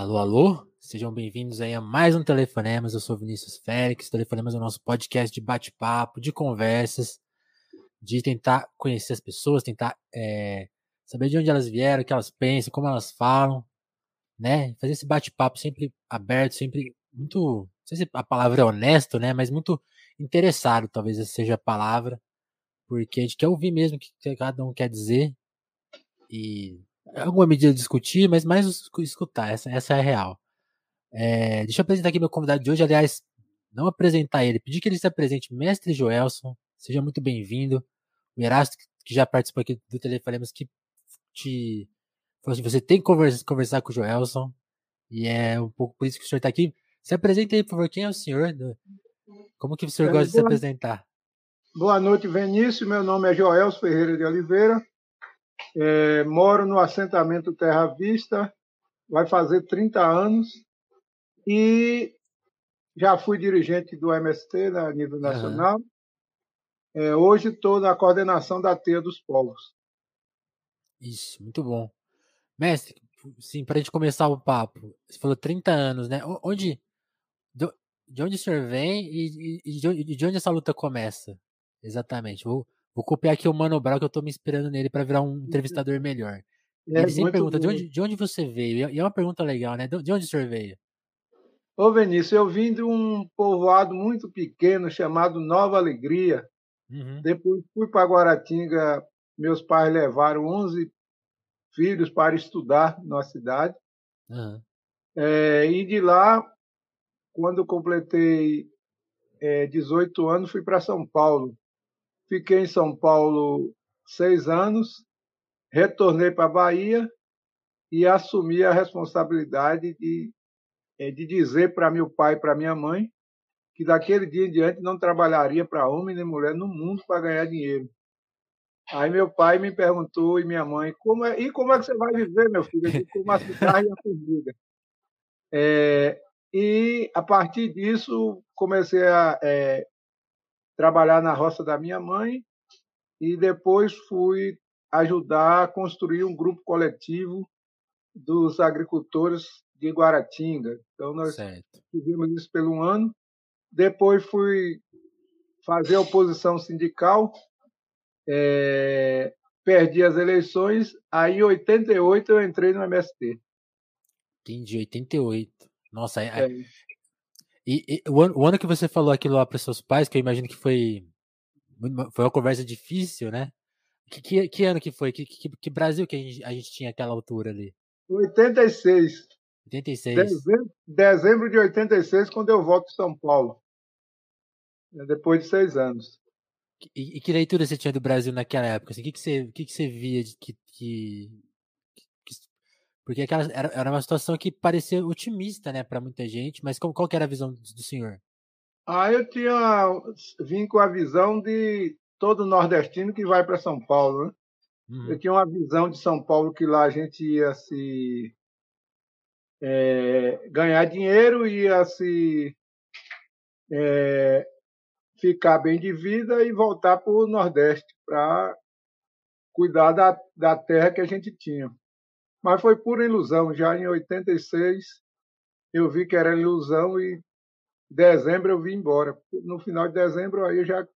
Alô, alô, sejam bem-vindos aí a mais um Telefonemas. Eu sou Vinícius Félix. Telefonemas é o nosso podcast de bate-papo, de conversas, de tentar conhecer as pessoas, tentar é, saber de onde elas vieram, o que elas pensam, como elas falam, né? Fazer esse bate-papo sempre aberto, sempre muito, não sei se a palavra é honesto, né? Mas muito interessado, talvez essa seja a palavra, porque a gente quer ouvir mesmo o que cada um quer dizer e alguma medida discutir, mas mais escutar, essa, essa é a real. É, deixa eu apresentar aqui meu convidado de hoje, aliás, não apresentar ele, pedir que ele se apresente, mestre Joelson, seja muito bem-vindo. O Erasto, que já participou aqui do Telefonemas, que te falou assim, você tem que conversar, conversar com o Joelson, e é um pouco por isso que o senhor está aqui. Se apresente aí, por favor, quem é o senhor? Como que o senhor gosta de se apresentar? Boa noite, Vinícius, meu nome é Joelson Ferreira de Oliveira, é, moro no assentamento Terra Vista, vai fazer 30 anos, e já fui dirigente do MST né, a nível nacional. Uhum. É, hoje estou na coordenação da Teia dos Povos. Isso, muito bom. Mestre, sim, para a gente começar o papo, você falou 30 anos, né? Onde, de onde o senhor vem e, e de, onde, de onde essa luta começa? Exatamente. Vou, Vou copiar aqui o Mano Brown, que eu tô me inspirando nele para virar um entrevistador melhor. É, ele sempre pergunta, de onde, de onde, você veio? E é uma pergunta legal, né? De onde o senhor veio? Ô, Vinícius, eu vim de um povoado muito pequeno chamado Nova Alegria. Uhum. Depois fui para Guaratinga, meus pais levaram 11 filhos para estudar na cidade. Uhum. É, e de lá, quando completei é, 18 anos, fui para São Paulo Fiquei em São Paulo seis anos, retornei para a Bahia e assumi a responsabilidade de, é, de dizer para meu pai e para minha mãe que daquele dia em diante não trabalharia para homem nem mulher no mundo para ganhar dinheiro. Aí meu pai me perguntou e minha mãe, como é, e como é que você vai viver, meu filho? Eu como a cidade e a. É, e a partir disso comecei a é, trabalhar na roça da minha mãe e depois fui ajudar a construir um grupo coletivo dos agricultores de Guaratinga. Então nós certo. fizemos isso pelo um ano. Depois fui fazer oposição sindical, é, perdi as eleições, aí em 88 eu entrei no MST. Entendi, 88. Nossa, é, é. E, e o, ano, o, ano, que você falou aquilo lá para seus pais, que eu imagino que foi foi uma conversa difícil, né? Que, que, que ano que foi? Que, que, que, Brasil que a gente, a gente tinha aquela altura ali? 86. 86. Dezembro, dezembro de 86, quando eu volto de São Paulo. É, depois de seis anos. E, e, que leitura você tinha do Brasil naquela época? Assim, o que, que, você, o que, que você via de que, que, porque aquela, era, era uma situação que parecia otimista, né, para muita gente, mas qual, qual era a visão do, do senhor? Ah, eu tinha vim com a visão de todo nordestino que vai para São Paulo, né? Uhum. Eu tinha uma visão de São Paulo que lá a gente ia se é, ganhar dinheiro, ia se é, ficar bem de vida e voltar para o Nordeste para cuidar da, da terra que a gente tinha. Mas foi pura ilusão. Já em 86 eu vi que era ilusão e em dezembro eu vim embora. No final de dezembro aí eu já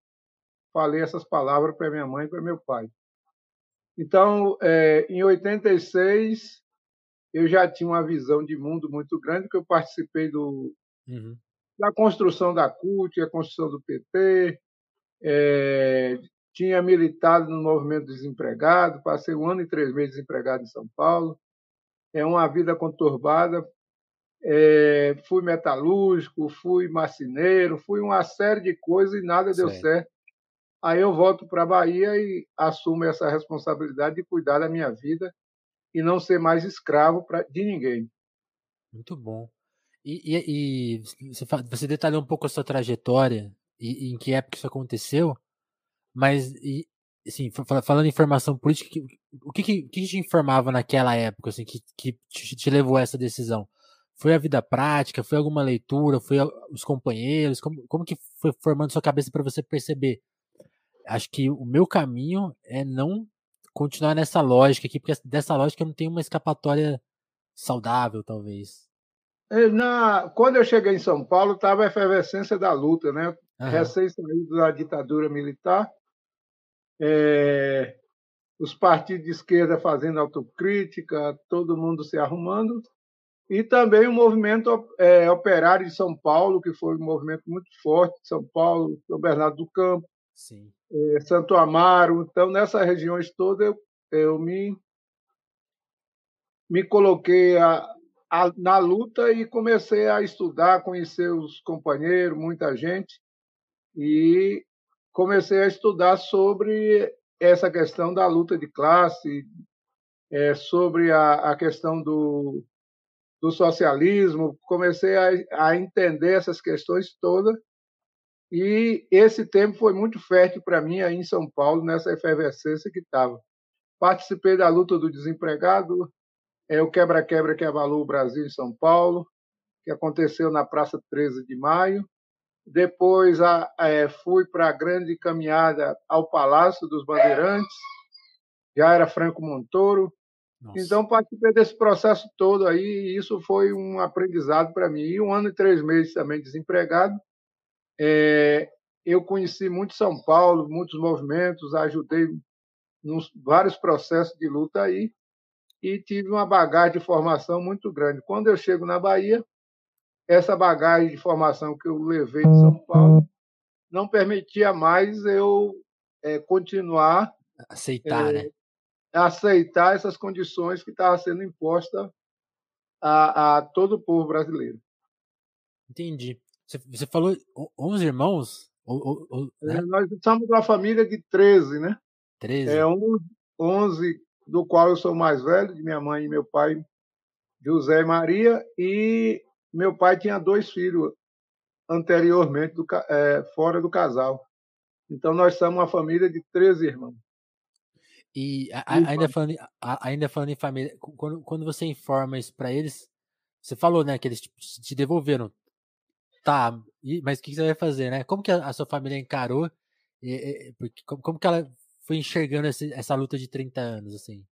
falei essas palavras para minha mãe e para meu pai. Então, é, em 86 eu já tinha uma visão de mundo muito grande, que eu participei do, uhum. da construção da CUT, a construção do PT, é, tinha militado no movimento desempregado, passei um ano e três meses desempregado em São Paulo. É uma vida conturbada. É, fui metalúrgico, fui marceneiro, fui uma série de coisas e nada deu certo. Aí eu volto para a Bahia e assumo essa responsabilidade de cuidar da minha vida e não ser mais escravo pra, de ninguém. Muito bom. E, e, e você, você, detalhou um pouco a sua trajetória e, e em que época isso aconteceu. Mas, e, assim, falando em formação política, o que, que, que te informava naquela época, assim, que, que te, te levou a essa decisão? Foi a vida prática? Foi alguma leitura? Foi os companheiros? Como, como que foi formando sua cabeça para você perceber? Acho que o meu caminho é não continuar nessa lógica aqui, porque dessa lógica eu não tenho uma escapatória saudável, talvez. Na, quando eu cheguei em São Paulo, estava a efervescência da luta, né? Uhum. Recém saído da ditadura militar, é, os partidos de esquerda fazendo autocrítica, todo mundo se arrumando, e também o movimento é, operário de São Paulo, que foi um movimento muito forte, São Paulo, São Bernardo do Campo, é, Santo Amaro. Então, nessas regiões todas, eu, eu me, me coloquei a, a, na luta e comecei a estudar, conhecer os companheiros, muita gente, e comecei a estudar sobre essa questão da luta de classe, é, sobre a, a questão do, do socialismo, comecei a, a entender essas questões todas e esse tempo foi muito fértil para mim aí em São Paulo, nessa efervescência que estava. Participei da luta do desempregado, é o quebra-quebra que abalou o Brasil em São Paulo, que aconteceu na Praça 13 de Maio. Depois a, é, fui para a grande caminhada ao Palácio dos Bandeirantes, já era Franco Montoro. Nossa. Então participei desse processo todo aí e isso foi um aprendizado para mim. E um ano e três meses também desempregado. É, eu conheci muito São Paulo, muitos movimentos, ajudei nos vários processos de luta aí e tive uma bagagem de formação muito grande. Quando eu chego na Bahia, essa bagagem de formação que eu levei de São Paulo não permitia mais eu é, continuar aceitar, é, né? aceitar essas condições que estavam sendo impostas a, a, todo o povo brasileiro. Entendi. Você, você falou 11 irmãos? Ou, ou, né? é, nós somos uma família de 13, né? 13? É, 11, do qual eu sou mais velho, de minha mãe e meu pai, José e Maria, e meu pai tinha dois filhos anteriormente, do, é, fora do casal. Então, nós somos uma família de 13 irmãos. E a, a, ainda, falando, a, ainda falando em família, quando, quando você informa isso para eles, você falou, né, que eles te devolveram. Tá, e, mas o que você vai fazer, né? Como que a, sua família encarou? E, e, porque, como, como que ela foi enxergando esse, essa luta de 30 anos, assim?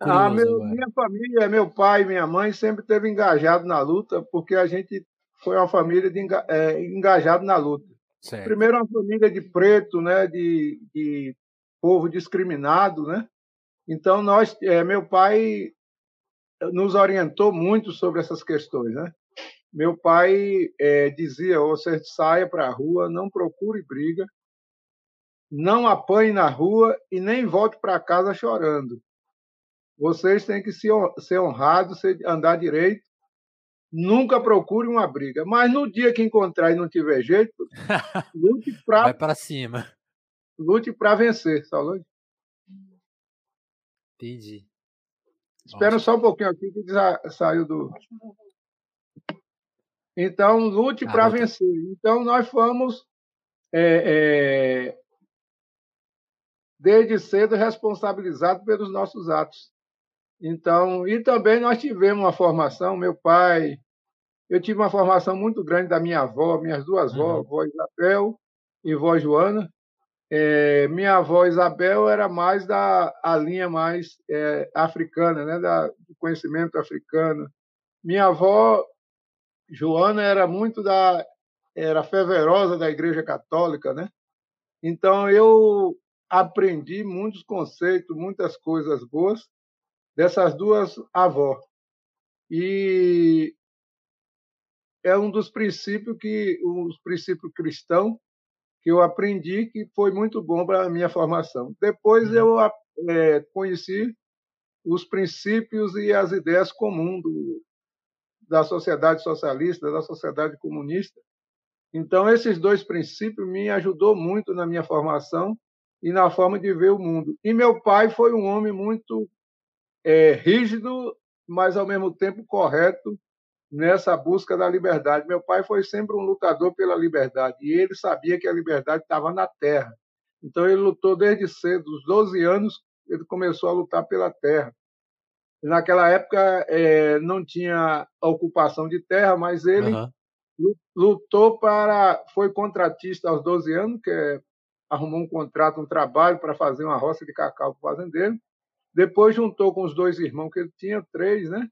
Ah, meu, minha família, meu pai e minha mãe sempre teve engajado na luta, porque a gente foi uma família de, é, engajado na luta. Certo. Primeiro, uma família de preto, né, de, de povo discriminado, né? Então, nós, é, meu pai nos orientou muito sobre essas questões, né? Meu pai é, dizia: você saia para a rua, não procure briga, não apanhe na rua e nem volte para casa chorando. Vocês têm que ser honrados, andar direito. Nunca procure uma briga. Mas no dia que encontrar e não tiver jeito, lute para. Vai para cima. Lute para vencer, Salões. Entendi. Espera só um pouquinho aqui que já saiu do. Então, lute ah, para vencer. Então, nós fomos, é, é, desde cedo, responsabilizados pelos nossos atos. Então, e também nós tivemos uma formação, meu pai, eu tive uma formação muito grande da minha avó, minhas duas avós, uhum. avó Isabel e vó Joana. É, minha avó Isabel era mais da a linha mais é, africana, né, da, do conhecimento africano. Minha avó Joana era muito da era fervorosa da Igreja Católica, né? Então eu aprendi muitos conceitos, muitas coisas boas dessas duas avós. E é um dos princípios que os princípios cristãos que eu aprendi que foi muito bom para a minha formação. Depois uhum. eu é, conheci os princípios e as ideias comuns do, da sociedade socialista, da sociedade comunista. Então esses dois princípios me ajudou muito na minha formação e na forma de ver o mundo. E meu pai foi um homem muito é, rígido, mas ao mesmo tempo correto nessa busca da liberdade. Meu pai foi sempre um lutador pela liberdade e ele sabia que a liberdade estava na terra. Então ele lutou desde cedo, dos 12 anos, ele começou a lutar pela terra. Naquela época é, não tinha ocupação de terra, mas ele uhum. lutou para. Foi contratista aos 12 anos, que é, arrumou um contrato, um trabalho para fazer uma roça de cacau para o fazendeiro. Depois juntou com os dois irmãos que ele tinha, três, né?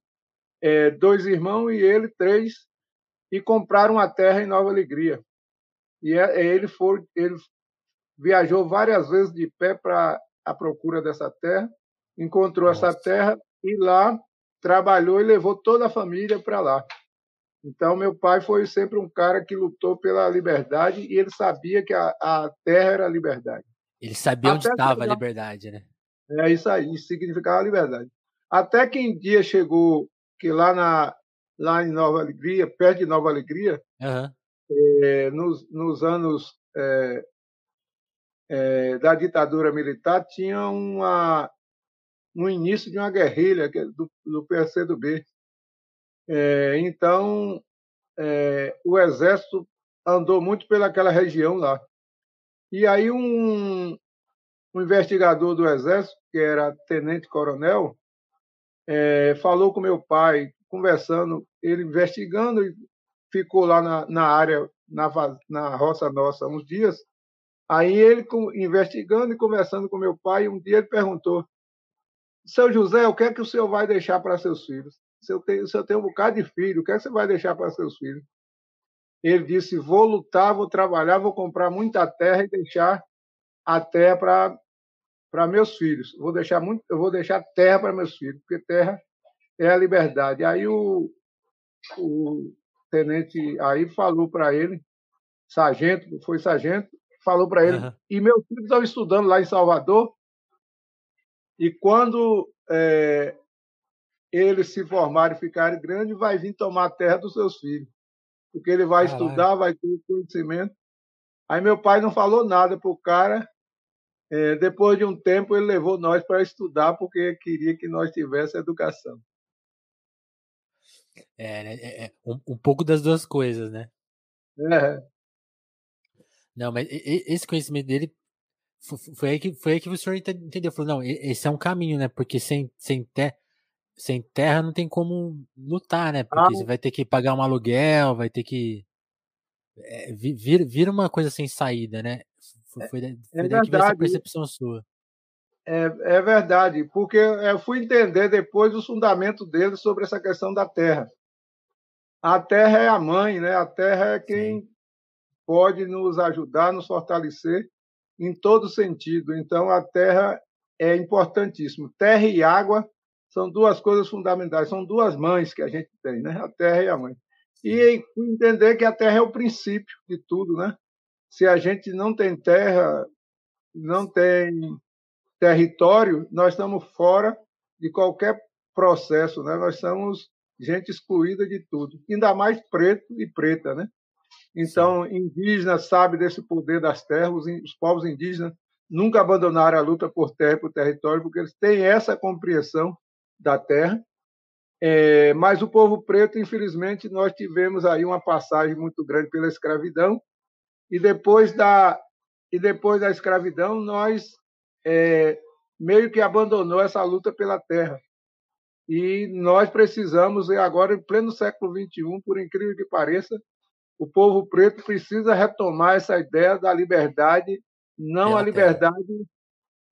é, dois irmãos e ele, três, e compraram uma terra em Nova Alegria. E é, é, ele, foi, ele viajou várias vezes de pé para a procura dessa terra, encontrou Nossa. essa terra e lá trabalhou e levou toda a família para lá. Então, meu pai foi sempre um cara que lutou pela liberdade e ele sabia que a, a terra era a liberdade. Ele sabia onde estava a liberdade, né? É isso aí, significava liberdade. Até que em dia chegou que lá, na, lá em Nova Alegria, perto de Nova Alegria, uhum. é, nos, nos anos é, é, da ditadura militar, tinha uma, um início de uma guerrilha é do, do PCdoB. É, então, o exército andou muito pelaquela região lá. E aí um, um investigador do exército, que era tenente-coronel, é, falou com meu pai, conversando, ele investigando, e ficou lá na, na área, na, na roça nossa, uns dias. Aí ele, investigando e conversando com meu pai, um dia ele perguntou: Seu José, o que é que o senhor vai deixar para seus filhos? Se eu tenho, se eu tenho um bocado de filho, o que é que você vai deixar para seus filhos? Ele disse: Vou lutar, vou trabalhar, vou comprar muita terra e deixar a terra para para meus filhos. Vou deixar muito, eu vou deixar terra para meus filhos, porque terra é a liberdade. Aí o, o tenente aí falou para ele, sargento, foi sargento, falou para ele, uhum. e meus filhos estão estudando lá em Salvador, e quando é, eles se formarem e ficarem grandes, vai vir tomar a terra dos seus filhos. Porque ele vai Caralho. estudar, vai ter conhecimento. Aí meu pai não falou nada para o cara, é, depois de um tempo, ele levou nós para estudar, porque queria que nós tivéssemos educação. É, né, é, é um, um, pouco das duas coisas, né? É. Não, mas esse conhecimento dele foi aí que, foi aí que o senhor entendeu. Falou, não, esse é um caminho, né? Porque sem, sem, ter, sem terra não tem como lutar, né? Porque ah. você vai ter que pagar um aluguel, vai ter que. É, vir, vir uma coisa sem saída, né? Foi, foi, foi é daí que veio essa percepção sua. É, é verdade, porque eu fui entender depois os fundamentos dele sobre essa questão da terra. A terra é a mãe, né? A terra é quem Sim. pode nos ajudar, nos fortalecer em todo sentido. Então, a terra é importantíssimo. Terra e água são duas coisas fundamentais, são duas mães que a gente tem, né? A terra e a mãe. E entender que a terra é o princípio de tudo, né? Se a gente não tem terra, não tem território, nós estamos fora de qualquer processo, né? Nós somos gente excluída de tudo, ainda mais preto e preta, né? Então, indígena sabe desse poder das terras, os povos indígenas nunca abandonaram a luta por terra e por território, porque eles têm essa compreensão da terra. É, mas o povo preto, infelizmente, nós tivemos aí uma passagem muito grande pela escravidão, e depois da e depois da escravidão nós é, meio que abandonou essa luta pela terra. E nós precisamos e agora em pleno século 21 por incrível que pareça o povo preto precisa retomar essa ideia da liberdade não a liberdade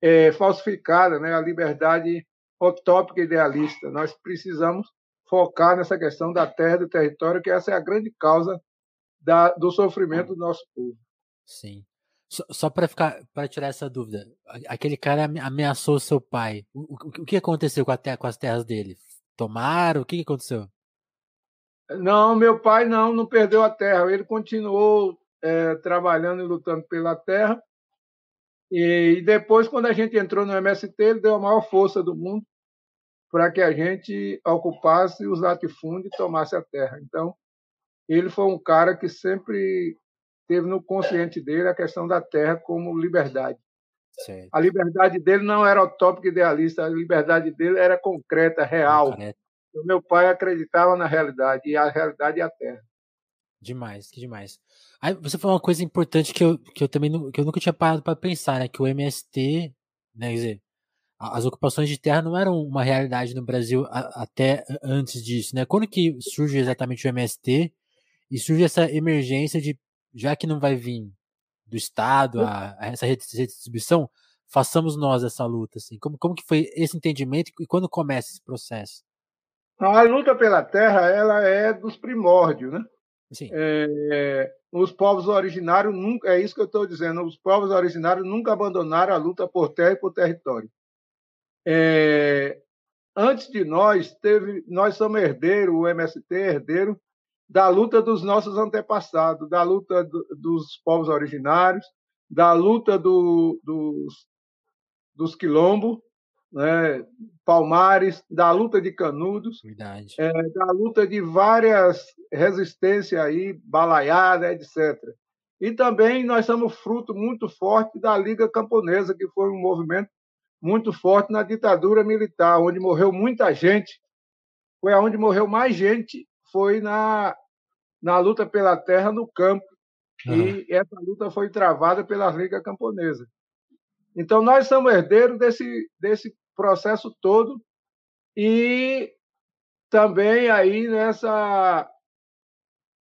é, falsificada né a liberdade utópica idealista. Nós precisamos focar nessa questão da terra do território que essa é a grande causa da, do sofrimento do nosso povo. Sim. Só, só para ficar para tirar essa dúvida, aquele cara ameaçou seu pai. O, o, o que aconteceu com, a terra, com as terras dele? Tomaram? O que, que aconteceu? Não, meu pai não, não perdeu a terra. Ele continuou é, trabalhando e lutando pela terra. E, e, depois, quando a gente entrou no MST, ele deu a maior força do mundo para que a gente ocupasse os latifúndios e tomasse a terra. Então, ele foi um cara que sempre teve no consciente dele a questão da terra como liberdade. Certo. A liberdade dele não era utópica idealista, a liberdade dele era concreta, real. O meu pai acreditava na realidade, e a realidade é a terra. Demais, que demais. Aí você falou uma coisa importante que eu, que eu também que eu nunca tinha parado para pensar, né? Que o MST, né, quer dizer, as ocupações de terra não eram uma realidade no Brasil até antes disso, né? Quando que surge exatamente o MST e surge essa emergência de, já que não vai vir do Estado a, a essa redistribuição, façamos nós essa luta, assim. Como, como que foi esse entendimento e quando começa esse processo? A luta pela terra ela é dos primórdios, né? É, os povos originários nunca, é isso que eu estou dizendo, os povos originários nunca abandonaram a luta por terra e por território. É, antes de nós, teve, nós somos herdeiro, o MST é herdeiro da luta dos nossos antepassados, da luta do, dos povos originários, da luta do, dos, dos quilombos, né, Palmares, da luta de Canudos, é, da luta de várias resistências aí, balaiada, etc. E também nós somos fruto muito forte da Liga Camponesa, que foi um movimento muito forte na ditadura militar, onde morreu muita gente. Foi aonde morreu mais gente, foi na, na luta pela terra no campo. Uhum. E essa luta foi travada pela Liga Camponesa. Então, nós somos herdeiros desse, desse processo todo e também aí nessa,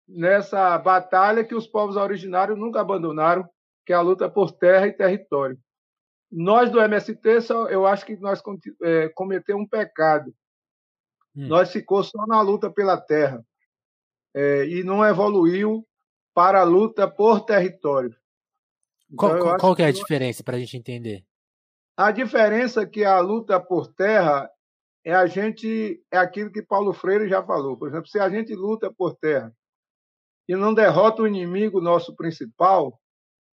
nessa batalha que os povos originários nunca abandonaram, que é a luta por terra e território. Nós do MST, só, eu acho que nós é, cometemos um pecado. Hum. Nós ficou só na luta pela terra é, e não evoluiu para a luta por território. Então, qual, qual que é a diferença para a gente entender? A diferença é que a luta por terra é a gente é aquilo que Paulo Freire já falou. Por exemplo, se a gente luta por terra e não derrota o inimigo nosso principal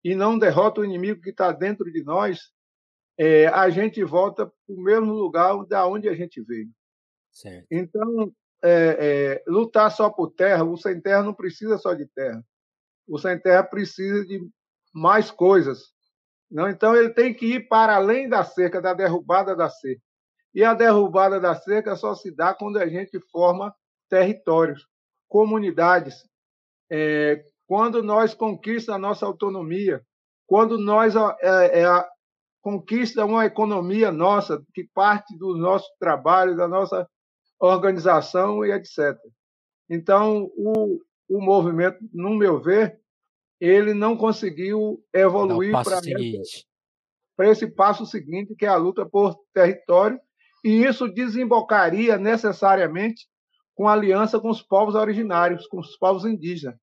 e não derrota o inimigo que está dentro de nós, é, a gente volta para o mesmo lugar da onde a gente veio. Certo. Então, é, é, lutar só por terra, o sem terra não precisa só de terra. O sem terra precisa de mais coisas. Não, então ele tem que ir para além da cerca, da derrubada da cerca. E a derrubada da cerca só se dá quando a gente forma territórios, comunidades. É, quando nós conquistamos a nossa autonomia, quando nós é, é, uma economia nossa, que parte do nosso trabalho, da nossa organização e etc. Então, o, o movimento, no meu ver, ele não conseguiu evoluir para esse passo seguinte, que é a luta por território, e isso desembocaria necessariamente com aliança com os povos originários, com os povos indígenas.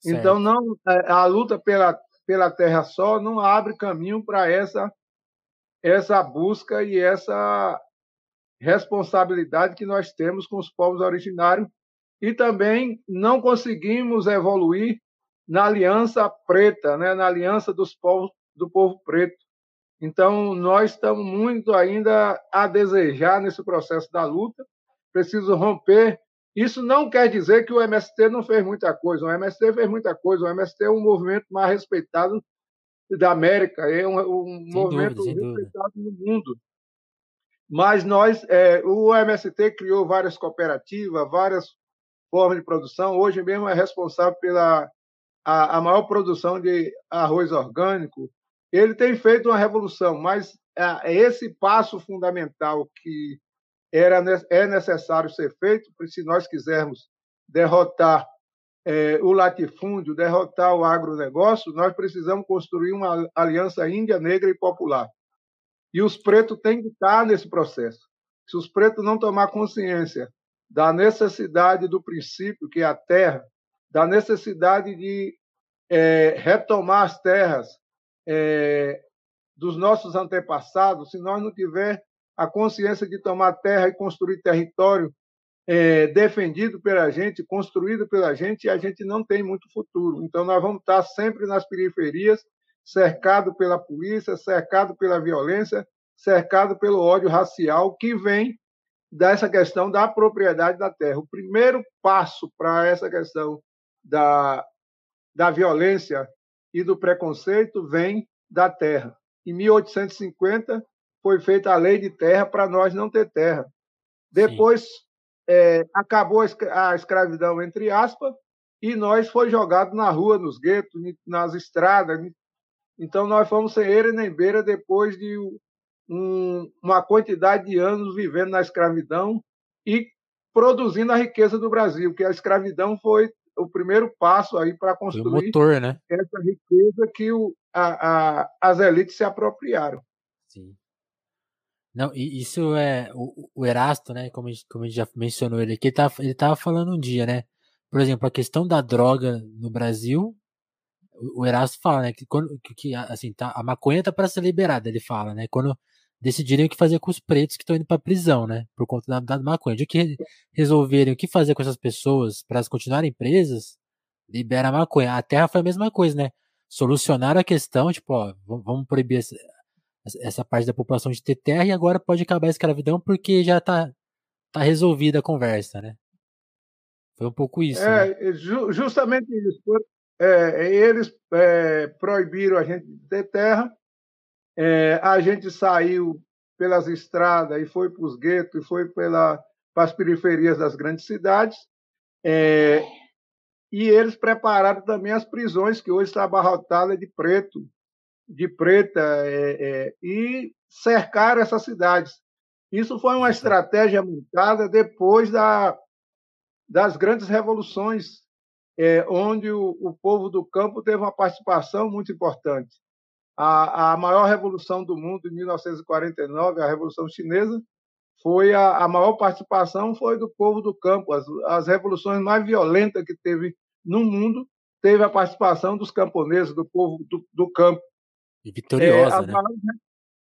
Certo. Então, não é, a luta pela, pela terra só não abre caminho para essa, essa busca e essa responsabilidade que nós temos com os povos originários e também não conseguimos evoluir na aliança preta, né, na aliança dos povos do povo preto. Então, nós estamos muito ainda a desejar nesse processo da luta, preciso romper. Isso não quer dizer que o MST não fez muita coisa, o MST fez muita coisa, o MST é um movimento mais respeitado da América, é um, um movimento dúvida, respeitado no mundo. Mas nós, é, o MST criou várias cooperativas, várias formas de produção. Hoje mesmo é responsável pela a, a maior produção de arroz orgânico. Ele tem feito uma revolução, mas é, esse passo fundamental que era, é necessário ser feito, se nós quisermos derrotar é, o latifúndio, derrotar o agronegócio, nós precisamos construir uma aliança índia, negra e popular. E os pretos têm que estar nesse processo. Se os pretos não tomar consciência da necessidade do princípio, que é a terra, da necessidade de é, retomar as terras é, dos nossos antepassados, se nós não tiver a consciência de tomar terra e construir território é, defendido pela gente, construído pela gente, a gente não tem muito futuro. Então, nós vamos estar sempre nas periferias, cercado pela polícia, cercado pela violência, cercado pelo ódio racial que vem dessa questão da propriedade da terra. O primeiro passo para essa questão da, da violência e do preconceito vem da terra. Em 1850 foi feita a lei de terra para nós não ter terra. Depois é, acabou a escravidão entre aspas e nós foi jogado na rua, nos guetos, nas estradas. Então nós fomos sem eira nem beira depois de um, uma quantidade de anos vivendo na escravidão e produzindo a riqueza do Brasil, que a escravidão foi o primeiro passo aí para construir motor, né? essa riqueza que o, a, a, as elites se apropriaram. Sim. Não, isso é o, o Erasto, né? Como a, gente, como a gente já mencionou ele aqui, ele tava, ele tava falando um dia, né? Por exemplo, a questão da droga no Brasil, o, o Erasto fala, né? Que, quando, que assim, tá, a maconha tá para ser liberada, ele fala, né? Quando decidirem o que fazer com os pretos que estão indo para prisão, né? Por conta da, da maconha. De que resolverem o que fazer com essas pessoas para elas continuarem presas, libera a maconha. A terra foi a mesma coisa, né? Solucionaram a questão, tipo, ó, vamos proibir essa, essa parte da população de ter terra e agora pode acabar a escravidão porque já tá, tá resolvida a conversa, né? Foi um pouco isso. É, né? justamente isso. É, eles é, proibiram a gente de ter terra é, a gente saiu pelas estradas e foi para os guetos e foi pela, para as periferias das grandes cidades. É, e eles prepararam também as prisões, que hoje está abarrotada de preto, de preta, é, é, e cercaram essas cidades. Isso foi uma estratégia montada depois da, das grandes revoluções, é, onde o, o povo do campo teve uma participação muito importante a, a maior revolução do mundo em 1949, a Revolução Chinesa, foi a, a maior participação foi do povo do campo. As, as revoluções mais violentas que teve no mundo teve a participação dos camponeses, do povo do, do campo. E vitoriosa, é, as, né? maiores,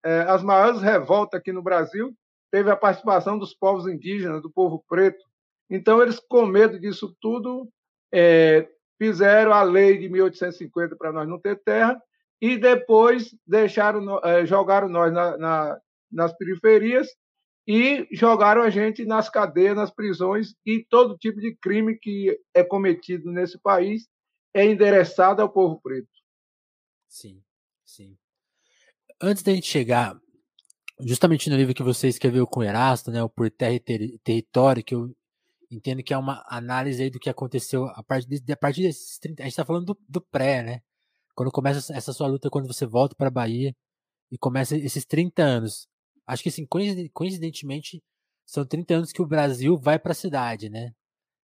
é, as maiores revoltas aqui no Brasil teve a participação dos povos indígenas, do povo preto. Então, eles, com medo disso tudo, é, fizeram a lei de 1850 para nós não ter terra e depois deixaram, é, jogaram nós na, na, nas periferias e jogaram a gente nas cadeias, nas prisões e todo tipo de crime que é cometido nesse país é endereçado ao povo preto. Sim, sim. Antes da gente chegar justamente no livro que você escreveu com Erasto, né, o Por Terra e Ter Território, que eu entendo que é uma análise aí do que aconteceu a partir, de, a partir desses 30, a gente está falando do, do pré, né, quando começa essa sua luta, quando você volta para a Bahia e começa esses 30 anos. Acho que, assim, coincidentemente, são 30 anos que o Brasil vai para a cidade, né?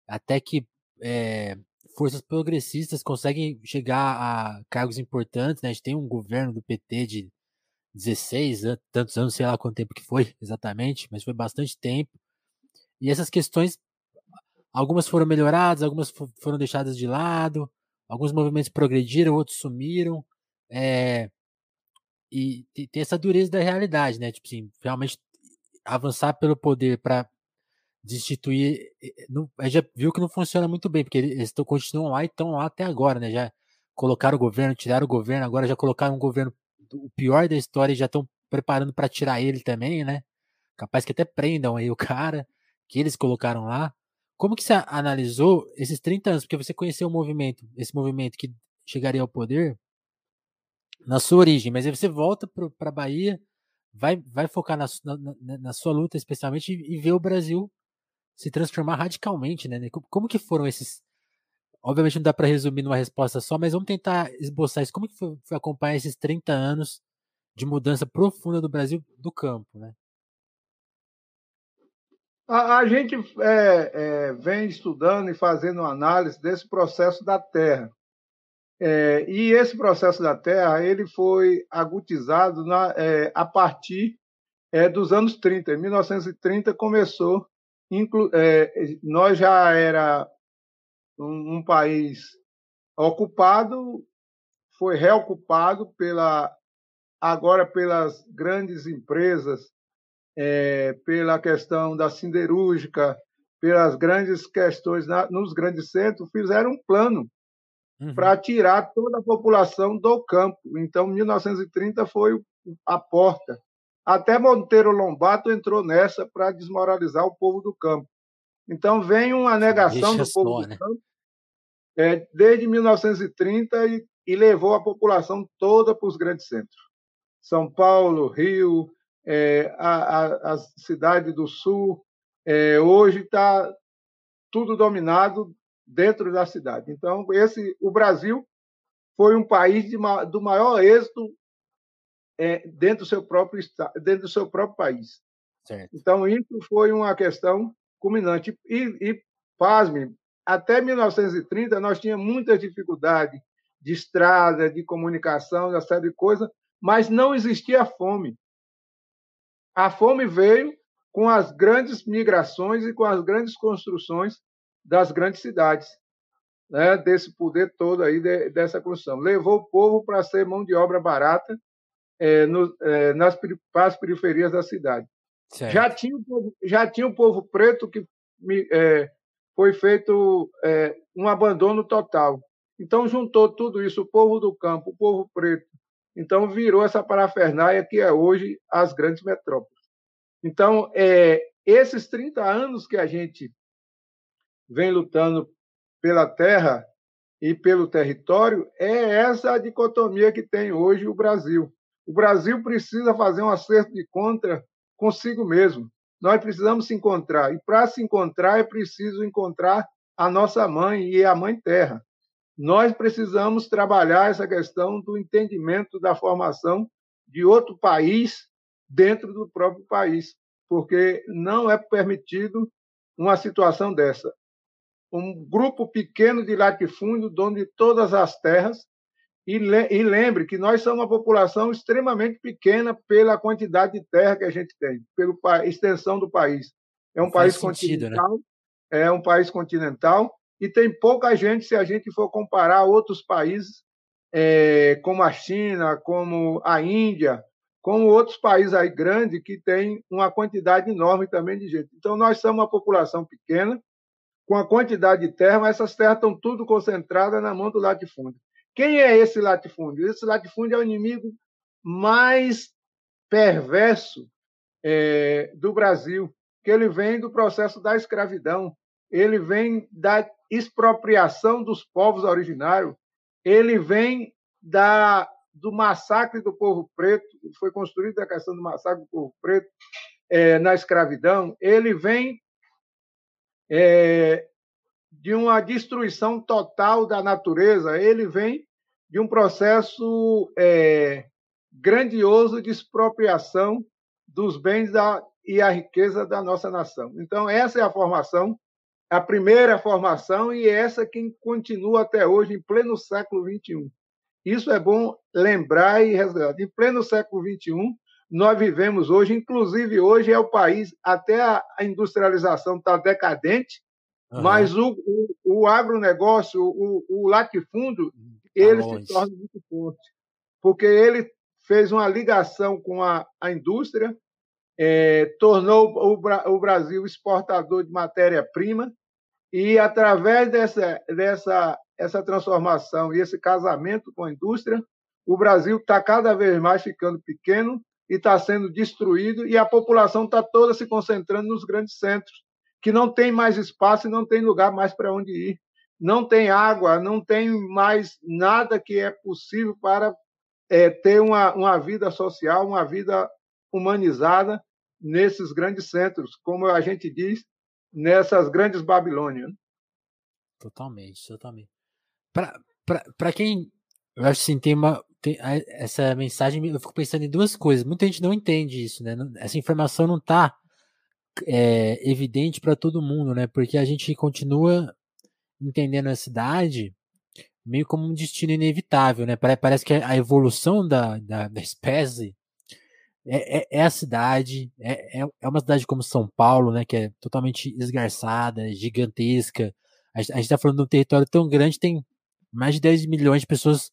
Até que é, forças progressistas conseguem chegar a cargos importantes, né? A gente tem um governo do PT de 16, tantos anos, sei lá quanto tempo que foi exatamente, mas foi bastante tempo. E essas questões, algumas foram melhoradas, algumas foram deixadas de lado, alguns movimentos progrediram, outros sumiram. É, e tem essa dureza da realidade, né? Tipo assim, realmente avançar pelo poder para destituir. Não, já viu que não funciona muito bem, porque eles tão, continuam lá e estão lá até agora, né? Já colocaram o governo, tiraram o governo, agora já colocaram um governo o pior da história e já estão preparando para tirar ele também, né? Capaz que até prendam aí o cara que eles colocaram lá. Como que você analisou esses 30 anos? Porque você conheceu o movimento, esse movimento que chegaria ao poder na sua origem, mas aí você volta para a Bahia, vai, vai focar na, na, na sua luta especialmente e, e ver o Brasil se transformar radicalmente, né? Como que foram esses... Obviamente não dá para resumir numa resposta só, mas vamos tentar esboçar isso. Como que foi, foi acompanhar esses 30 anos de mudança profunda do Brasil do campo, né? A, a gente é, é, vem estudando e fazendo análise desse processo da Terra. É, e esse processo da Terra ele foi agudizado na, é, a partir é, dos anos 30. Em 1930 começou, inclu, é, nós já era um, um país ocupado, foi reocupado pela agora pelas grandes empresas é, pela questão da siderúrgica, pelas grandes questões na, nos grandes centros, fizeram um plano uhum. para tirar toda a população do campo. Então, 1930 foi a porta. Até Monteiro Lobato entrou nessa para desmoralizar o povo do campo. Então, vem uma negação do povo né? do campo é, desde 1930 e, e levou a população toda para os grandes centros. São Paulo, Rio, é, a, a, a, cidade do Sul, é, hoje está tudo dominado dentro da cidade. Então, esse, o Brasil foi um país de, do maior êxito é, dentro, do seu próprio, dentro do seu próprio país. Certo. Então, isso foi uma questão culminante. E, e pasme, até 1930 nós tínhamos muita dificuldade de estrada, de comunicação, de série de coisas, mas não existia fome. A fome veio com as grandes migrações e com as grandes construções das grandes cidades, né, desse poder todo aí de, dessa construção. Levou o povo para ser mão de obra barata é, no, é, nas, nas periferias da cidade. Já tinha, já tinha o povo preto que é, foi feito é, um abandono total. Então, juntou tudo isso, o povo do campo, o povo preto. Então, virou essa parafernália que é hoje as grandes metrópoles. Então, é, esses 30 anos que a gente vem lutando pela terra e pelo território, é essa a dicotomia que tem hoje o Brasil. O Brasil precisa fazer um acerto de conta consigo mesmo. Nós precisamos se encontrar. E para se encontrar, é preciso encontrar a nossa mãe e a mãe terra. Nós precisamos trabalhar essa questão do entendimento da formação de outro país dentro do próprio país, porque não é permitido uma situação dessa. Um grupo pequeno de latifúndio, dono de todas as terras, e, le e lembre que nós somos uma população extremamente pequena pela quantidade de terra que a gente tem, pela extensão do país. É um Faz país sentido, né? continental, né? é um país continental e tem pouca gente se a gente for comparar outros países, é, como a China, como a Índia, como outros países aí grandes que têm uma quantidade enorme também de gente. Então nós somos uma população pequena com a quantidade de terra, mas essas terras estão tudo concentradas na mão do latifúndio. Quem é esse latifúndio? Esse latifúndio é o inimigo mais perverso é, do Brasil, que ele vem do processo da escravidão, ele vem da expropriação dos povos originários, ele vem da, do massacre do povo preto, foi construída a questão do massacre do povo preto é, na escravidão, ele vem é, de uma destruição total da natureza, ele vem de um processo é, grandioso de expropriação dos bens da, e a riqueza da nossa nação. Então, essa é a formação, a primeira formação, e essa que continua até hoje, em pleno século XXI. Isso é bom lembrar e resgatar. Em pleno século XXI, nós vivemos hoje, inclusive hoje é o país, até a industrialização está decadente, Uhum. Mas o, o, o agronegócio, o, o latifúndio, tá ele se torna muito forte, porque ele fez uma ligação com a, a indústria, é, tornou o, o Brasil exportador de matéria-prima, e através dessa, dessa essa transformação e esse casamento com a indústria, o Brasil está cada vez mais ficando pequeno e está sendo destruído, e a população está toda se concentrando nos grandes centros que não tem mais espaço e não tem lugar mais para onde ir. Não tem água, não tem mais nada que é possível para é, ter uma, uma vida social, uma vida humanizada nesses grandes centros, como a gente diz, nessas grandes Babilônias. Totalmente, totalmente. Para quem, eu acho assim, tem uma. Tem, essa mensagem, eu fico pensando em duas coisas. Muita gente não entende isso, né? Essa informação não está é, evidente para todo mundo, né? Porque a gente continua entendendo a cidade meio como um destino inevitável, né? Parece que a evolução da, da, da espécie é, é, é, a cidade, é, é, é uma cidade como São Paulo, né? Que é totalmente esgarçada, gigantesca. A gente está falando de um território tão grande, tem mais de 10 milhões de pessoas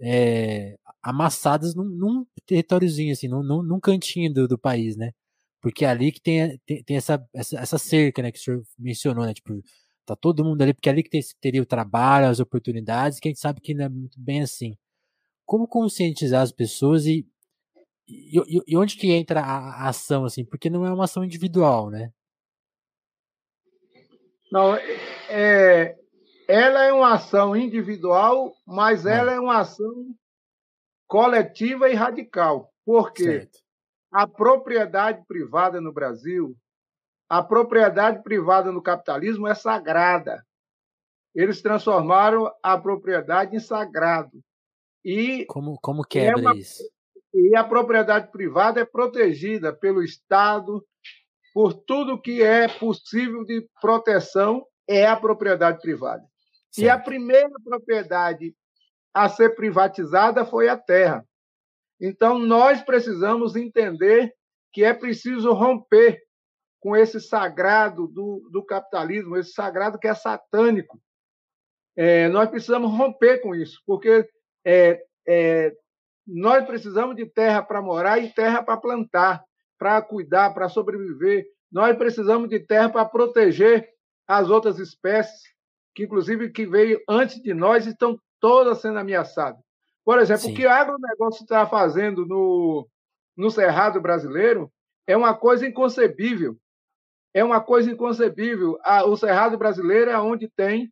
é, amassadas num, num territóriozinho, assim, num, num, num cantinho do, do país, né? Porque é ali que tem, tem, tem essa, essa, essa, cerca, né, que o senhor mencionou, né? Tipo, tá todo mundo ali, porque é ali que tem, teria o trabalho, as oportunidades, que a gente sabe que não é muito bem assim. Como conscientizar as pessoas e, e, e onde que entra a, ação, assim? Porque não é uma ação individual, né? Não, é, ela é uma ação individual, mas é. ela é uma ação coletiva e radical. Por quê? Certo a propriedade privada no Brasil, a propriedade privada no capitalismo é sagrada. Eles transformaram a propriedade em sagrado. E como, como quebra é uma, isso? E a propriedade privada é protegida pelo Estado, por tudo que é possível de proteção é a propriedade privada. Certo. E a primeira propriedade a ser privatizada foi a terra. Então, nós precisamos entender que é preciso romper com esse sagrado do, do capitalismo, esse sagrado que é satânico. É, nós precisamos romper com isso, porque é, é, nós precisamos de terra para morar e terra para plantar, para cuidar, para sobreviver. Nós precisamos de terra para proteger as outras espécies, que inclusive que veio antes de nós estão todas sendo ameaçadas. Por exemplo, Sim. o que o agronegócio está fazendo no, no Cerrado brasileiro é uma coisa inconcebível. É uma coisa inconcebível. O Cerrado brasileiro é onde tem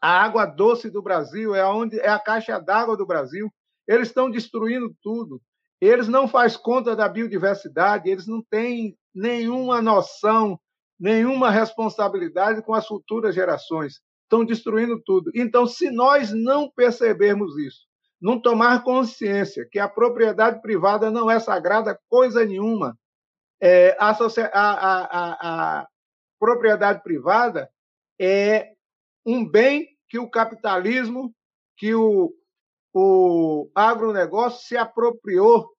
a água doce do Brasil, é onde é a caixa d'água do Brasil. Eles estão destruindo tudo. Eles não fazem conta da biodiversidade, eles não têm nenhuma noção, nenhuma responsabilidade com as futuras gerações. Estão destruindo tudo. Então, se nós não percebermos isso, não tomar consciência que a propriedade privada não é sagrada coisa nenhuma, é, a, a, a, a propriedade privada é um bem que o capitalismo, que o, o agronegócio se apropriou,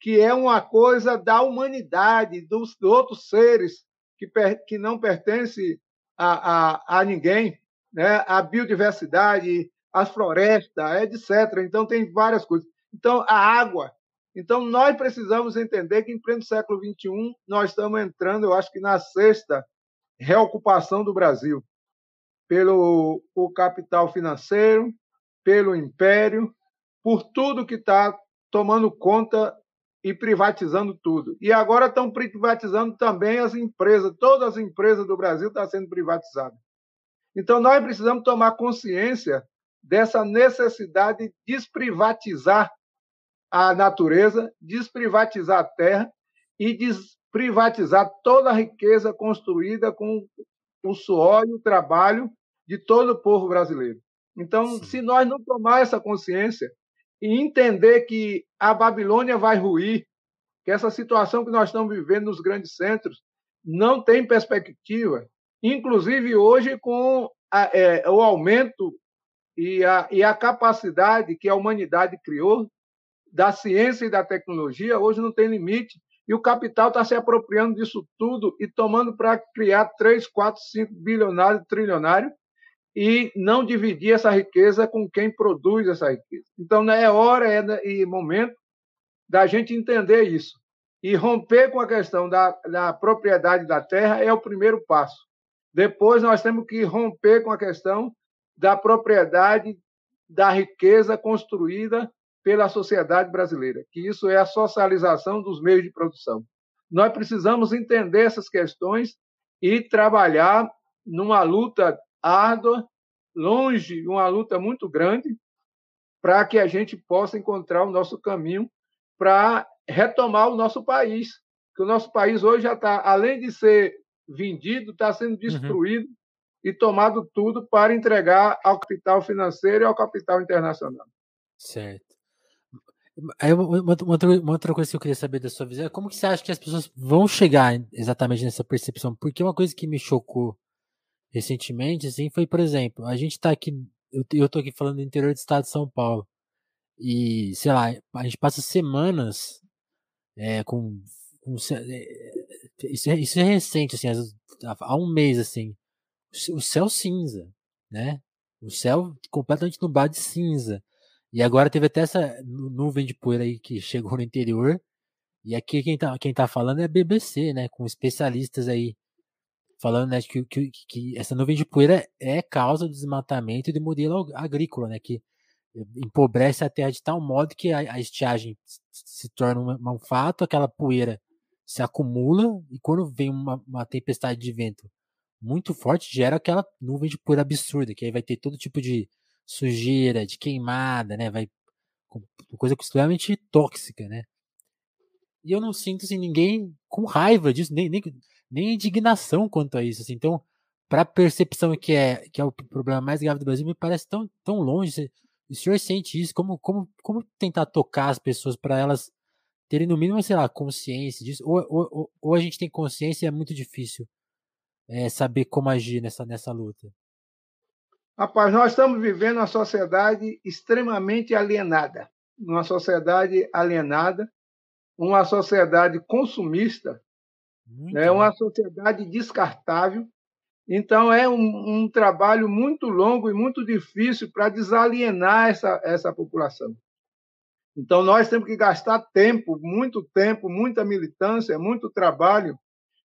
que é uma coisa da humanidade, dos, dos outros seres que, per, que não pertence a, a, a ninguém, né? a biodiversidade, as florestas, etc. Então, tem várias coisas. Então, a água. Então, nós precisamos entender que, em pleno século XXI, nós estamos entrando, eu acho que na sexta reocupação do Brasil pelo o capital financeiro, pelo império, por tudo que está tomando conta e privatizando tudo. E agora estão privatizando também as empresas. Todas as empresas do Brasil estão sendo privatizadas. Então, nós precisamos tomar consciência dessa necessidade de desprivatizar a natureza, desprivatizar a terra e desprivatizar toda a riqueza construída com o suor e o trabalho de todo o povo brasileiro. Então, Sim. se nós não tomar essa consciência e entender que a Babilônia vai ruir, que essa situação que nós estamos vivendo nos grandes centros não tem perspectiva, inclusive hoje com a, é, o aumento e a, e a capacidade que a humanidade criou da ciência e da tecnologia, hoje não tem limite. E o capital está se apropriando disso tudo e tomando para criar 3, 4, 5 bilionários, trilionários, e não dividir essa riqueza com quem produz essa riqueza. Então, é hora é, e momento da gente entender isso. E romper com a questão da, da propriedade da terra é o primeiro passo. Depois, nós temos que romper com a questão da propriedade da riqueza construída pela sociedade brasileira, que isso é a socialização dos meios de produção. Nós precisamos entender essas questões e trabalhar numa luta árdua, longe, uma luta muito grande, para que a gente possa encontrar o nosso caminho para retomar o nosso país. Que o nosso país hoje já está, além de ser vendido, está sendo uhum. destruído uhum. e tomado tudo para entregar ao capital financeiro e ao capital internacional. Certo. Aí uma, uma, uma, outra coisa que eu queria saber da sua visão é como que você acha que as pessoas vão chegar exatamente nessa percepção? Porque uma coisa que me chocou recentemente, assim, foi, por exemplo, a gente tá aqui, eu, eu tô aqui falando do interior do estado de São Paulo, e, sei lá, a gente passa semanas é, com, com é, isso, é, isso é recente, assim, há um mês, assim, o céu cinza, né? O céu completamente nublado de cinza. E agora teve até essa nuvem de poeira aí que chegou no interior. E aqui quem tá, quem tá falando é a BBC, né? Com especialistas aí falando né, que, que, que, essa nuvem de poeira é causa do desmatamento e do modelo agrícola, né, que empobrece a terra de tal modo que a, a estiagem se torna um, um, fato, aquela poeira se acumula e quando vem uma, uma, tempestade de vento muito forte, gera aquela nuvem de poeira absurda, que aí vai ter todo tipo de sujeira, de queimada, né, vai coisa extremamente tóxica, né. E eu não sinto assim, ninguém com raiva disso, nem, nem nem indignação quanto a isso. Assim. Então, para a percepção que é, que é o problema mais grave do Brasil, me parece tão, tão longe. O senhor sente isso? Como, como, como tentar tocar as pessoas para elas terem, no mínimo, sei lá, consciência disso? Ou, ou, ou a gente tem consciência e é muito difícil é, saber como agir nessa, nessa luta? Rapaz, nós estamos vivendo uma sociedade extremamente alienada. Uma sociedade alienada uma sociedade consumista, né, uma sociedade descartável. Então, é um, um trabalho muito longo e muito difícil para desalienar essa, essa população. Então, nós temos que gastar tempo, muito tempo, muita militância, muito trabalho,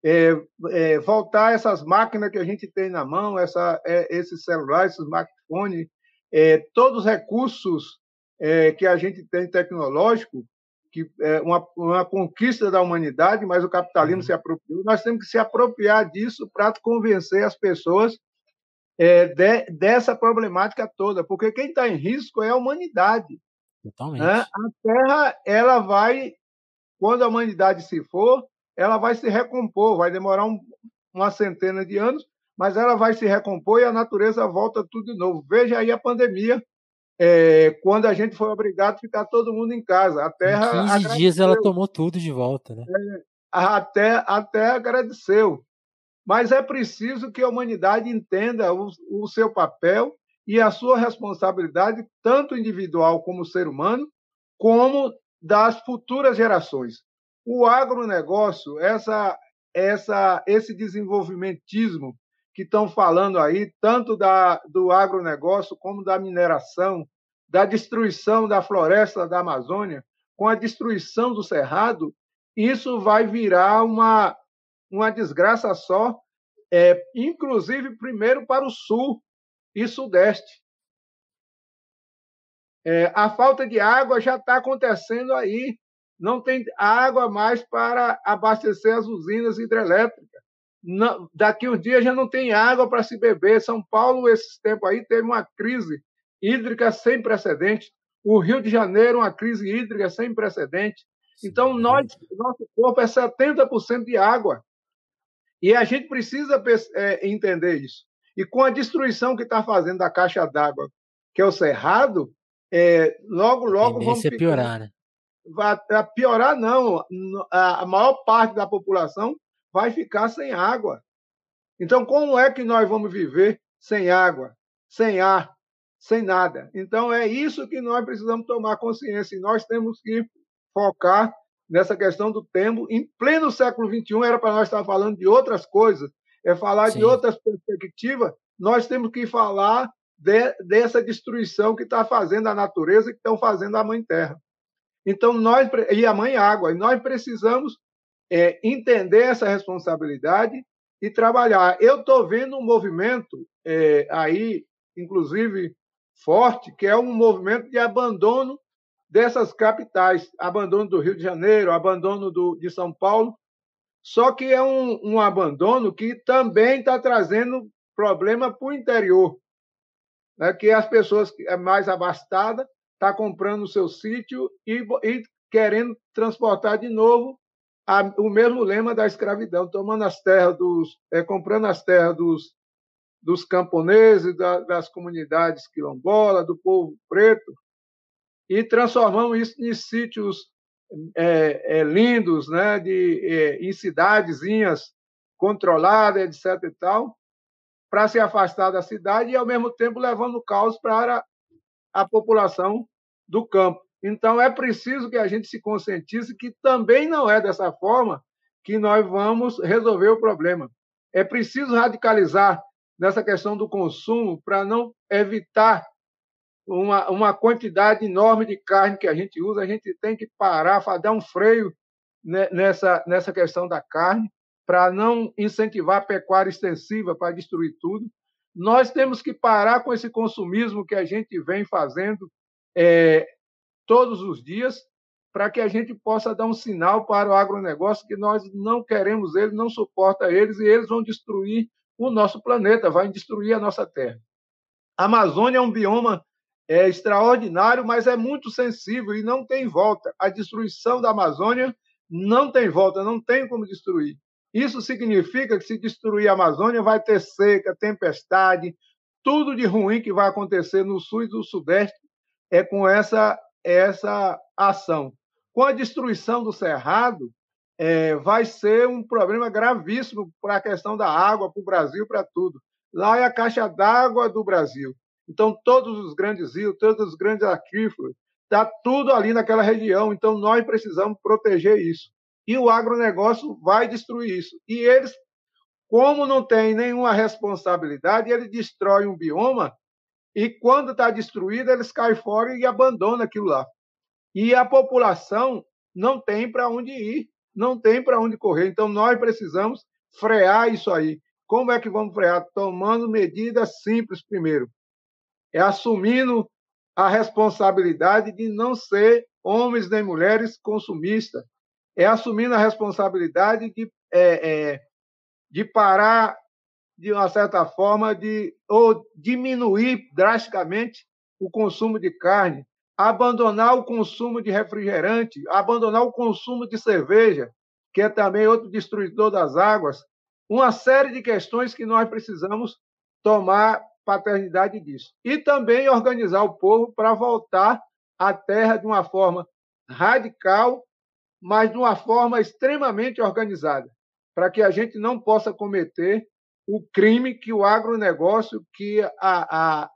é, é, voltar essas máquinas que a gente tem na mão, essa, é, esses celulares, esses smartphones, é, todos os recursos é, que a gente tem tecnológico, que é uma, uma conquista da humanidade, mas o capitalismo uhum. se apropriou. Nós temos que se apropriar disso para convencer as pessoas é, de, dessa problemática toda, porque quem está em risco é a humanidade. Totalmente. Né? A Terra, ela vai, quando a humanidade se for, ela vai se recompor, vai demorar um, uma centena de anos, mas ela vai se recompor e a natureza volta tudo de novo. Veja aí a pandemia, é, quando a gente foi obrigado a ficar todo mundo em casa. A Terra. Em 15 agradeceu. dias ela tomou tudo de volta, né? É, a, terra, a Terra agradeceu. Mas é preciso que a humanidade entenda o, o seu papel e a sua responsabilidade, tanto individual como ser humano, como das futuras gerações. O agronegócio, essa, essa, esse desenvolvimentismo que estão falando aí, tanto da, do agronegócio como da mineração, da destruição da floresta da Amazônia, com a destruição do cerrado, isso vai virar uma, uma desgraça só, é, inclusive primeiro para o sul, e Sudeste. É, a falta de água já está acontecendo aí. Não tem água mais para abastecer as usinas hidrelétricas. Não, daqui uns dias já não tem água para se beber. São Paulo, esses tempos aí, teve uma crise hídrica sem precedente. O Rio de Janeiro, uma crise hídrica sem precedente. Então, nós, nosso corpo é 70% de água. E a gente precisa é, entender isso. E com a destruição que está fazendo da caixa d'água, que é o Cerrado, é, logo, logo vamos. Ficar... piorar, né? Vai piorar, não. A maior parte da população vai ficar sem água. Então, como é que nós vamos viver sem água, sem ar, sem nada? Então, é isso que nós precisamos tomar consciência. E nós temos que focar nessa questão do tempo. Em pleno século XXI, era para nós estar falando de outras coisas, é falar Sim. de outras perspectivas, nós temos que falar de, dessa destruição que está fazendo a natureza, que estão fazendo a Mãe Terra. Então, nós, e a Mãe Água, e nós precisamos é, entender essa responsabilidade e trabalhar. Eu estou vendo um movimento é, aí, inclusive forte, que é um movimento de abandono dessas capitais, abandono do Rio de Janeiro, abandono do, de São Paulo, só que é um, um abandono que também está trazendo problema para o interior, né? que as pessoas é mais abastada está comprando o seu sítio e, e, querendo transportar de novo a, o mesmo lema da escravidão, tomando as terras dos, é, comprando as terras dos, dos camponeses, da, das comunidades quilombolas, do povo preto, e transformando isso em sítios é, é, lindos, né, de, é, em cidadezinhas controladas, etc. e tal, para se afastar da cidade e, ao mesmo tempo, levando caos para a população do campo. Então, é preciso que a gente se conscientize que também não é dessa forma que nós vamos resolver o problema. É preciso radicalizar nessa questão do consumo para não evitar uma, uma quantidade enorme de carne que a gente usa, a gente tem que parar, dar um freio nessa, nessa questão da carne, para não incentivar a pecuária extensiva, para destruir tudo. Nós temos que parar com esse consumismo que a gente vem fazendo é, todos os dias, para que a gente possa dar um sinal para o agronegócio que nós não queremos eles, não suporta eles, e eles vão destruir o nosso planeta, vai destruir a nossa terra. A Amazônia é um bioma é extraordinário, mas é muito sensível e não tem volta. A destruição da Amazônia não tem volta, não tem como destruir. Isso significa que se destruir a Amazônia vai ter seca, tempestade, tudo de ruim que vai acontecer no sul e no sudeste é com essa essa ação. Com a destruição do cerrado, é, vai ser um problema gravíssimo para a questão da água, para o Brasil, para tudo. Lá é a caixa d'água do Brasil. Então, todos os grandes rios, todos os grandes aquíferos, está tudo ali naquela região. Então, nós precisamos proteger isso. E o agronegócio vai destruir isso. E eles, como não tem nenhuma responsabilidade, ele destrói um bioma e, quando está destruído, eles caem fora e abandonam aquilo lá. E a população não tem para onde ir, não tem para onde correr. Então, nós precisamos frear isso aí. Como é que vamos frear? Tomando medidas simples primeiro. É assumindo a responsabilidade de não ser homens nem mulheres consumistas. É assumindo a responsabilidade de, é, é, de parar, de uma certa forma, de ou diminuir drasticamente o consumo de carne, abandonar o consumo de refrigerante, abandonar o consumo de cerveja, que é também outro destruidor das águas, uma série de questões que nós precisamos tomar paternidade disso. E também organizar o povo para voltar à terra de uma forma radical, mas de uma forma extremamente organizada, para que a gente não possa cometer o crime que o agronegócio, que a, a,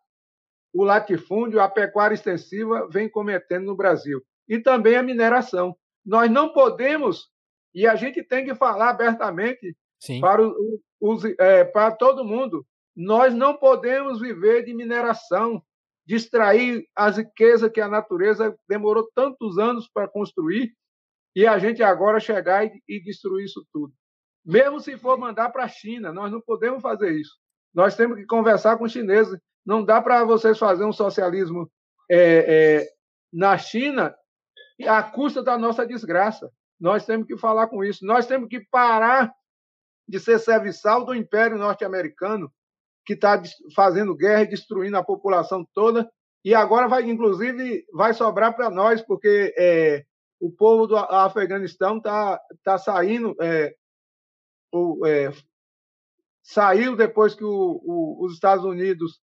o latifúndio, a pecuária extensiva vem cometendo no Brasil. E também a mineração. Nós não podemos, e a gente tem que falar abertamente Sim. Para, os, é, para todo mundo, nós não podemos viver de mineração, de extrair as riquezas que a natureza demorou tantos anos para construir e a gente agora chegar e, e destruir isso tudo. Mesmo se for mandar para a China, nós não podemos fazer isso. Nós temos que conversar com os chineses não dá para vocês fazer um socialismo é, é, na China à custa da nossa desgraça. Nós temos que falar com isso. Nós temos que parar de ser serviçal do Império Norte-Americano, que está fazendo guerra e destruindo a população toda. E agora vai, inclusive, vai sobrar para nós, porque é, o povo do Afeganistão está tá saindo, é, o, é, saiu depois que o, o, os Estados Unidos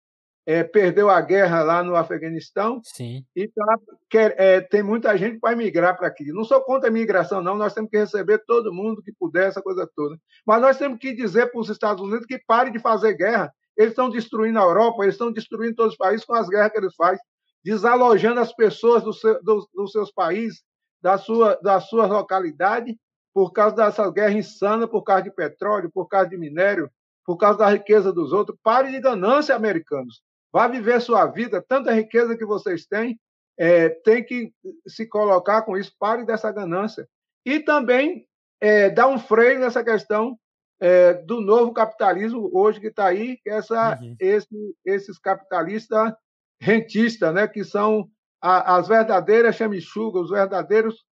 é, perdeu a guerra lá no Afeganistão Sim. e tá, quer, é, tem muita gente para migrar para aqui. Não sou contra a migração, não. Nós temos que receber todo mundo que puder, essa coisa toda. Mas nós temos que dizer para os Estados Unidos que pare de fazer guerra. Eles estão destruindo a Europa, eles estão destruindo todos os países com as guerras que eles fazem, desalojando as pessoas do seu, do, dos seus países, da sua, da sua localidade, por causa dessas guerras insanas, por causa de petróleo, por causa de minério, por causa da riqueza dos outros. Pare de ganância, americanos. Vá viver sua vida, tanta riqueza que vocês têm, é, tem que se colocar com isso, pare dessa ganância. E também é, dar um freio nessa questão é, do novo capitalismo hoje que está aí, que é essa, uhum. esse, esses capitalistas rentistas, né, que são a, as verdadeiras chamichugas, os verdadeiros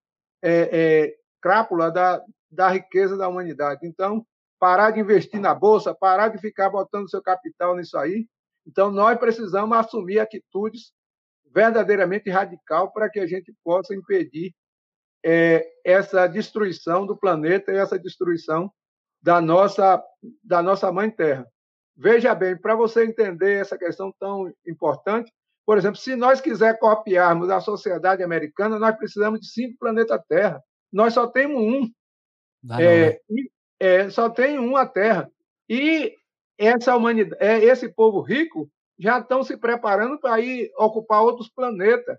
é, é, crápula da, da riqueza da humanidade. Então, parar de investir na bolsa, parar de ficar botando seu capital nisso aí, então, nós precisamos assumir atitudes verdadeiramente radical para que a gente possa impedir é, essa destruição do planeta e essa destruição da nossa, da nossa mãe Terra. Veja bem, para você entender essa questão tão importante, por exemplo, se nós quiser copiarmos a sociedade americana, nós precisamos de cinco planetas Terra. Nós só temos um. Não, é, né? é, só tem um a Terra. E essa humanidade, é, esse povo rico já estão se preparando para ir ocupar outros planetas.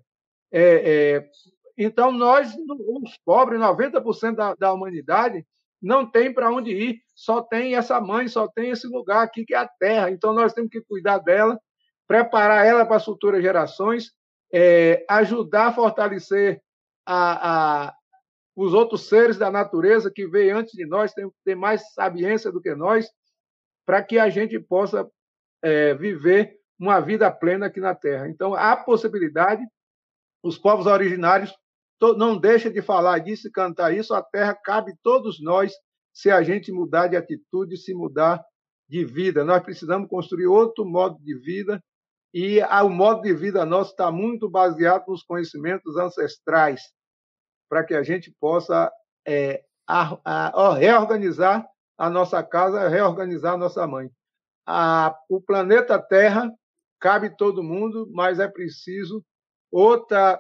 É, é, então, nós, os pobres, 90% da, da humanidade, não tem para onde ir, só tem essa mãe, só tem esse lugar aqui que é a Terra. Então, nós temos que cuidar dela, preparar ela para as futuras gerações, é, ajudar a fortalecer a, a, os outros seres da natureza que veio antes de nós, tem, tem mais sabiência do que nós, para que a gente possa é, viver uma vida plena aqui na Terra. Então, há possibilidade, os povos originários não deixam de falar disso e cantar isso, a Terra cabe todos nós se a gente mudar de atitude, se mudar de vida. Nós precisamos construir outro modo de vida e o modo de vida nosso está muito baseado nos conhecimentos ancestrais, para que a gente possa é, a, a, a, reorganizar a nossa casa, reorganizar a nossa mãe. O planeta Terra cabe todo mundo, mas é preciso outra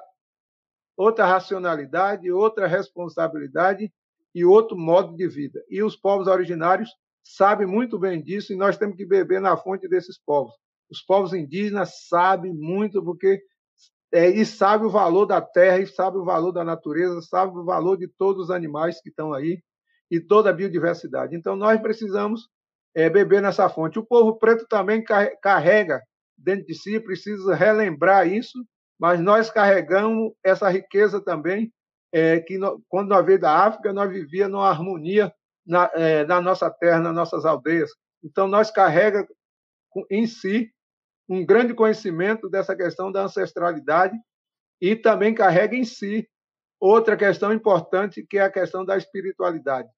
outra racionalidade, outra responsabilidade e outro modo de vida. E os povos originários sabem muito bem disso e nós temos que beber na fonte desses povos. Os povos indígenas sabem muito porque é, e sabe o valor da terra, e sabe o valor da natureza, sabe o valor de todos os animais que estão aí e toda a biodiversidade. Então, nós precisamos é, beber nessa fonte. O povo preto também carrega dentro de si, precisa relembrar isso, mas nós carregamos essa riqueza também, é, que no, quando nós veio da África, nós vivíamos numa harmonia na, é, na nossa terra, nas nossas aldeias. Então, nós carrega em si um grande conhecimento dessa questão da ancestralidade e também carrega em si outra questão importante, que é a questão da espiritualidade.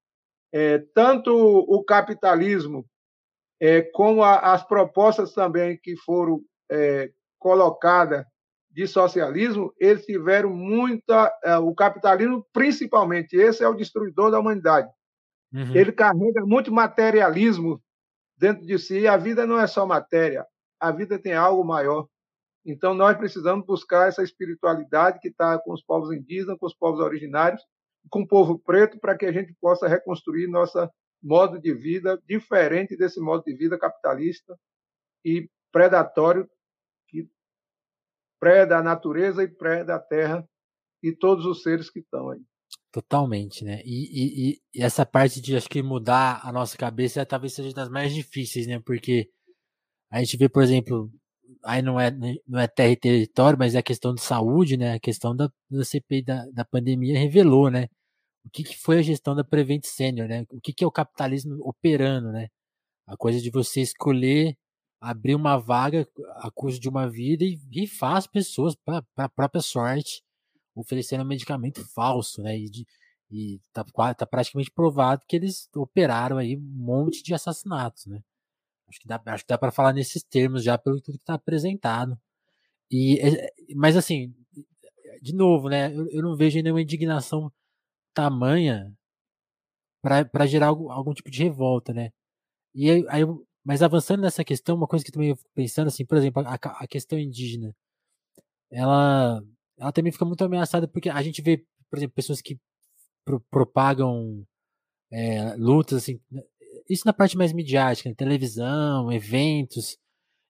É, tanto o capitalismo é, como a, as propostas também que foram é, colocadas de socialismo, eles tiveram muita. É, o capitalismo, principalmente, esse é o destruidor da humanidade. Uhum. Ele carrega muito materialismo dentro de si. A vida não é só matéria, a vida tem algo maior. Então, nós precisamos buscar essa espiritualidade que está com os povos indígenas, com os povos originários, com o povo preto, para que a gente possa reconstruir nosso modo de vida diferente desse modo de vida capitalista e predatório que preda a natureza e preda a terra e todos os seres que estão aí. Totalmente, né? E, e, e, essa parte de acho que mudar a nossa cabeça talvez seja das mais difíceis, né? Porque a gente vê, por exemplo, aí não é, não é terra e território, mas é a questão de saúde, né? A questão da, da CPI da, da pandemia revelou, né? O que, que foi a gestão da Prevent Senior, né? O que, que é o capitalismo operando, né? A coisa de você escolher abrir uma vaga a custo de uma vida e rifar as pessoas para a própria sorte, oferecendo um medicamento falso, né? E, de, e tá, tá praticamente provado que eles operaram aí um monte de assassinatos, né? Acho que dá, acho que dá para falar nesses termos já pelo tudo que está apresentado. E, é, mas assim, de novo, né? Eu, eu não vejo nenhuma indignação tamanha para gerar algum, algum, tipo de revolta, né? E aí, aí, mas avançando nessa questão, uma coisa que também eu fico pensando, assim, por exemplo, a, a questão indígena, ela, ela também fica muito ameaçada porque a gente vê, por exemplo, pessoas que pro, propagam é, lutas, assim, isso na parte mais midiática, né? televisão, eventos.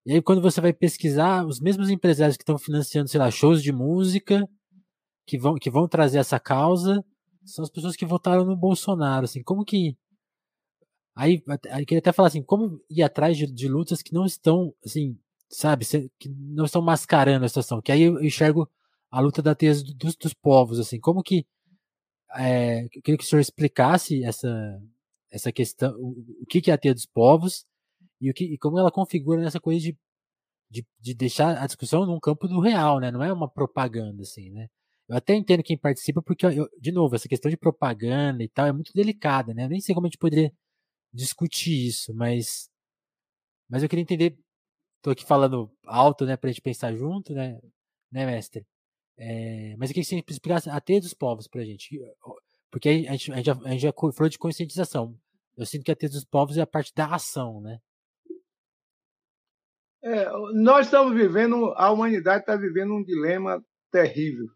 E aí, quando você vai pesquisar, os mesmos empresários que estão financiando, sei lá, shows de música, que vão, que vão trazer essa causa, são as pessoas que votaram no Bolsonaro. Assim, como que. Aí, aí queria até falar assim, como ir atrás de, de lutas que não estão, assim, sabe, que não estão mascarando a situação. Que aí eu enxergo a luta da tese dos, dos povos, assim, como que. É, queria que o senhor explicasse essa, essa questão, o, que é a teia dos povos e, o que, e como ela configura nessa coisa de, de, de, deixar a discussão num campo do real, né? Não é uma propaganda, assim, né? Eu até entendo quem participa, porque, eu, de novo, essa questão de propaganda e tal é muito delicada, né? Eu nem sei como a gente poderia discutir isso, mas, mas eu queria entender. Tô aqui falando alto, né, pra gente pensar junto, né, né mestre? É, mas eu queria que você explicasse a teia dos povos pra gente. Porque a gente, a gente, já, a gente já falou de conscientização. Eu sinto que a teia dos povos é a parte da ação, né? É, nós estamos vivendo, a humanidade está vivendo um dilema terrível.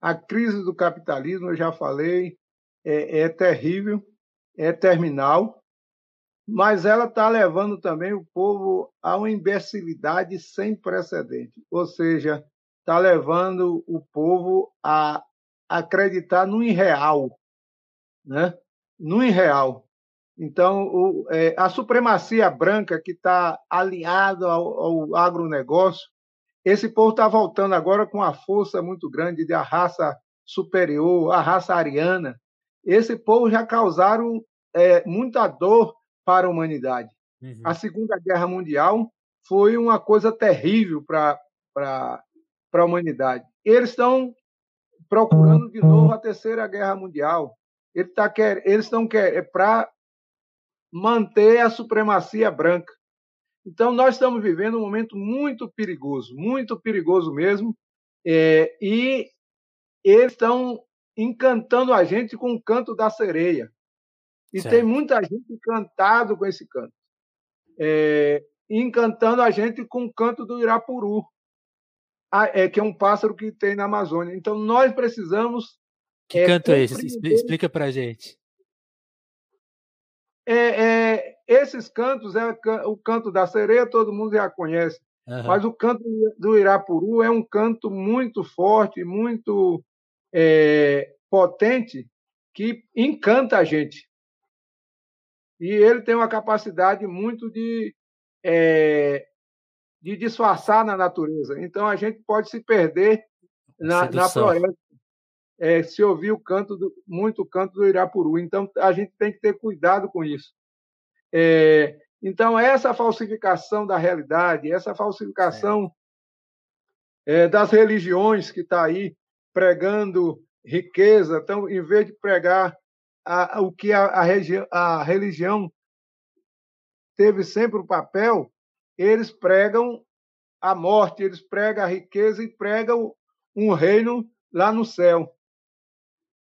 A crise do capitalismo, eu já falei, é, é terrível, é terminal, mas ela está levando também o povo a uma imbecilidade sem precedente. Ou seja, está levando o povo a acreditar no irreal, né? no irreal. Então, o, é, a supremacia branca que está alinhada ao, ao agronegócio, esse povo está voltando agora com uma força muito grande da raça superior, a raça ariana. Esse povo já causaram é, muita dor para a humanidade. Uhum. A Segunda Guerra Mundial foi uma coisa terrível para a humanidade. Eles estão procurando de novo a Terceira Guerra Mundial. Ele tá quer, eles estão querendo é para manter a supremacia branca. Então, nós estamos vivendo um momento muito perigoso, muito perigoso mesmo, é, e eles estão encantando a gente com o canto da sereia. E certo. tem muita gente encantado com esse canto. É, encantando a gente com o canto do Irapuru, é, que é um pássaro que tem na Amazônia. Então, nós precisamos que é, canto é esse? Explica pra gente. É, é, esses cantos, é o canto da sereia, todo mundo já conhece. Uhum. Mas o canto do Irapuru é um canto muito forte, muito é, potente, que encanta a gente. E ele tem uma capacidade muito de, é, de disfarçar na natureza. Então a gente pode se perder na, na floresta. É, se ouvir o canto do, muito o canto do Irapuru. Então a gente tem que ter cuidado com isso. É, então, essa falsificação da realidade, essa falsificação é, das religiões que está aí pregando riqueza, então, em vez de pregar a, o que a, a, a religião teve sempre o papel, eles pregam a morte, eles pregam a riqueza e pregam um reino lá no céu.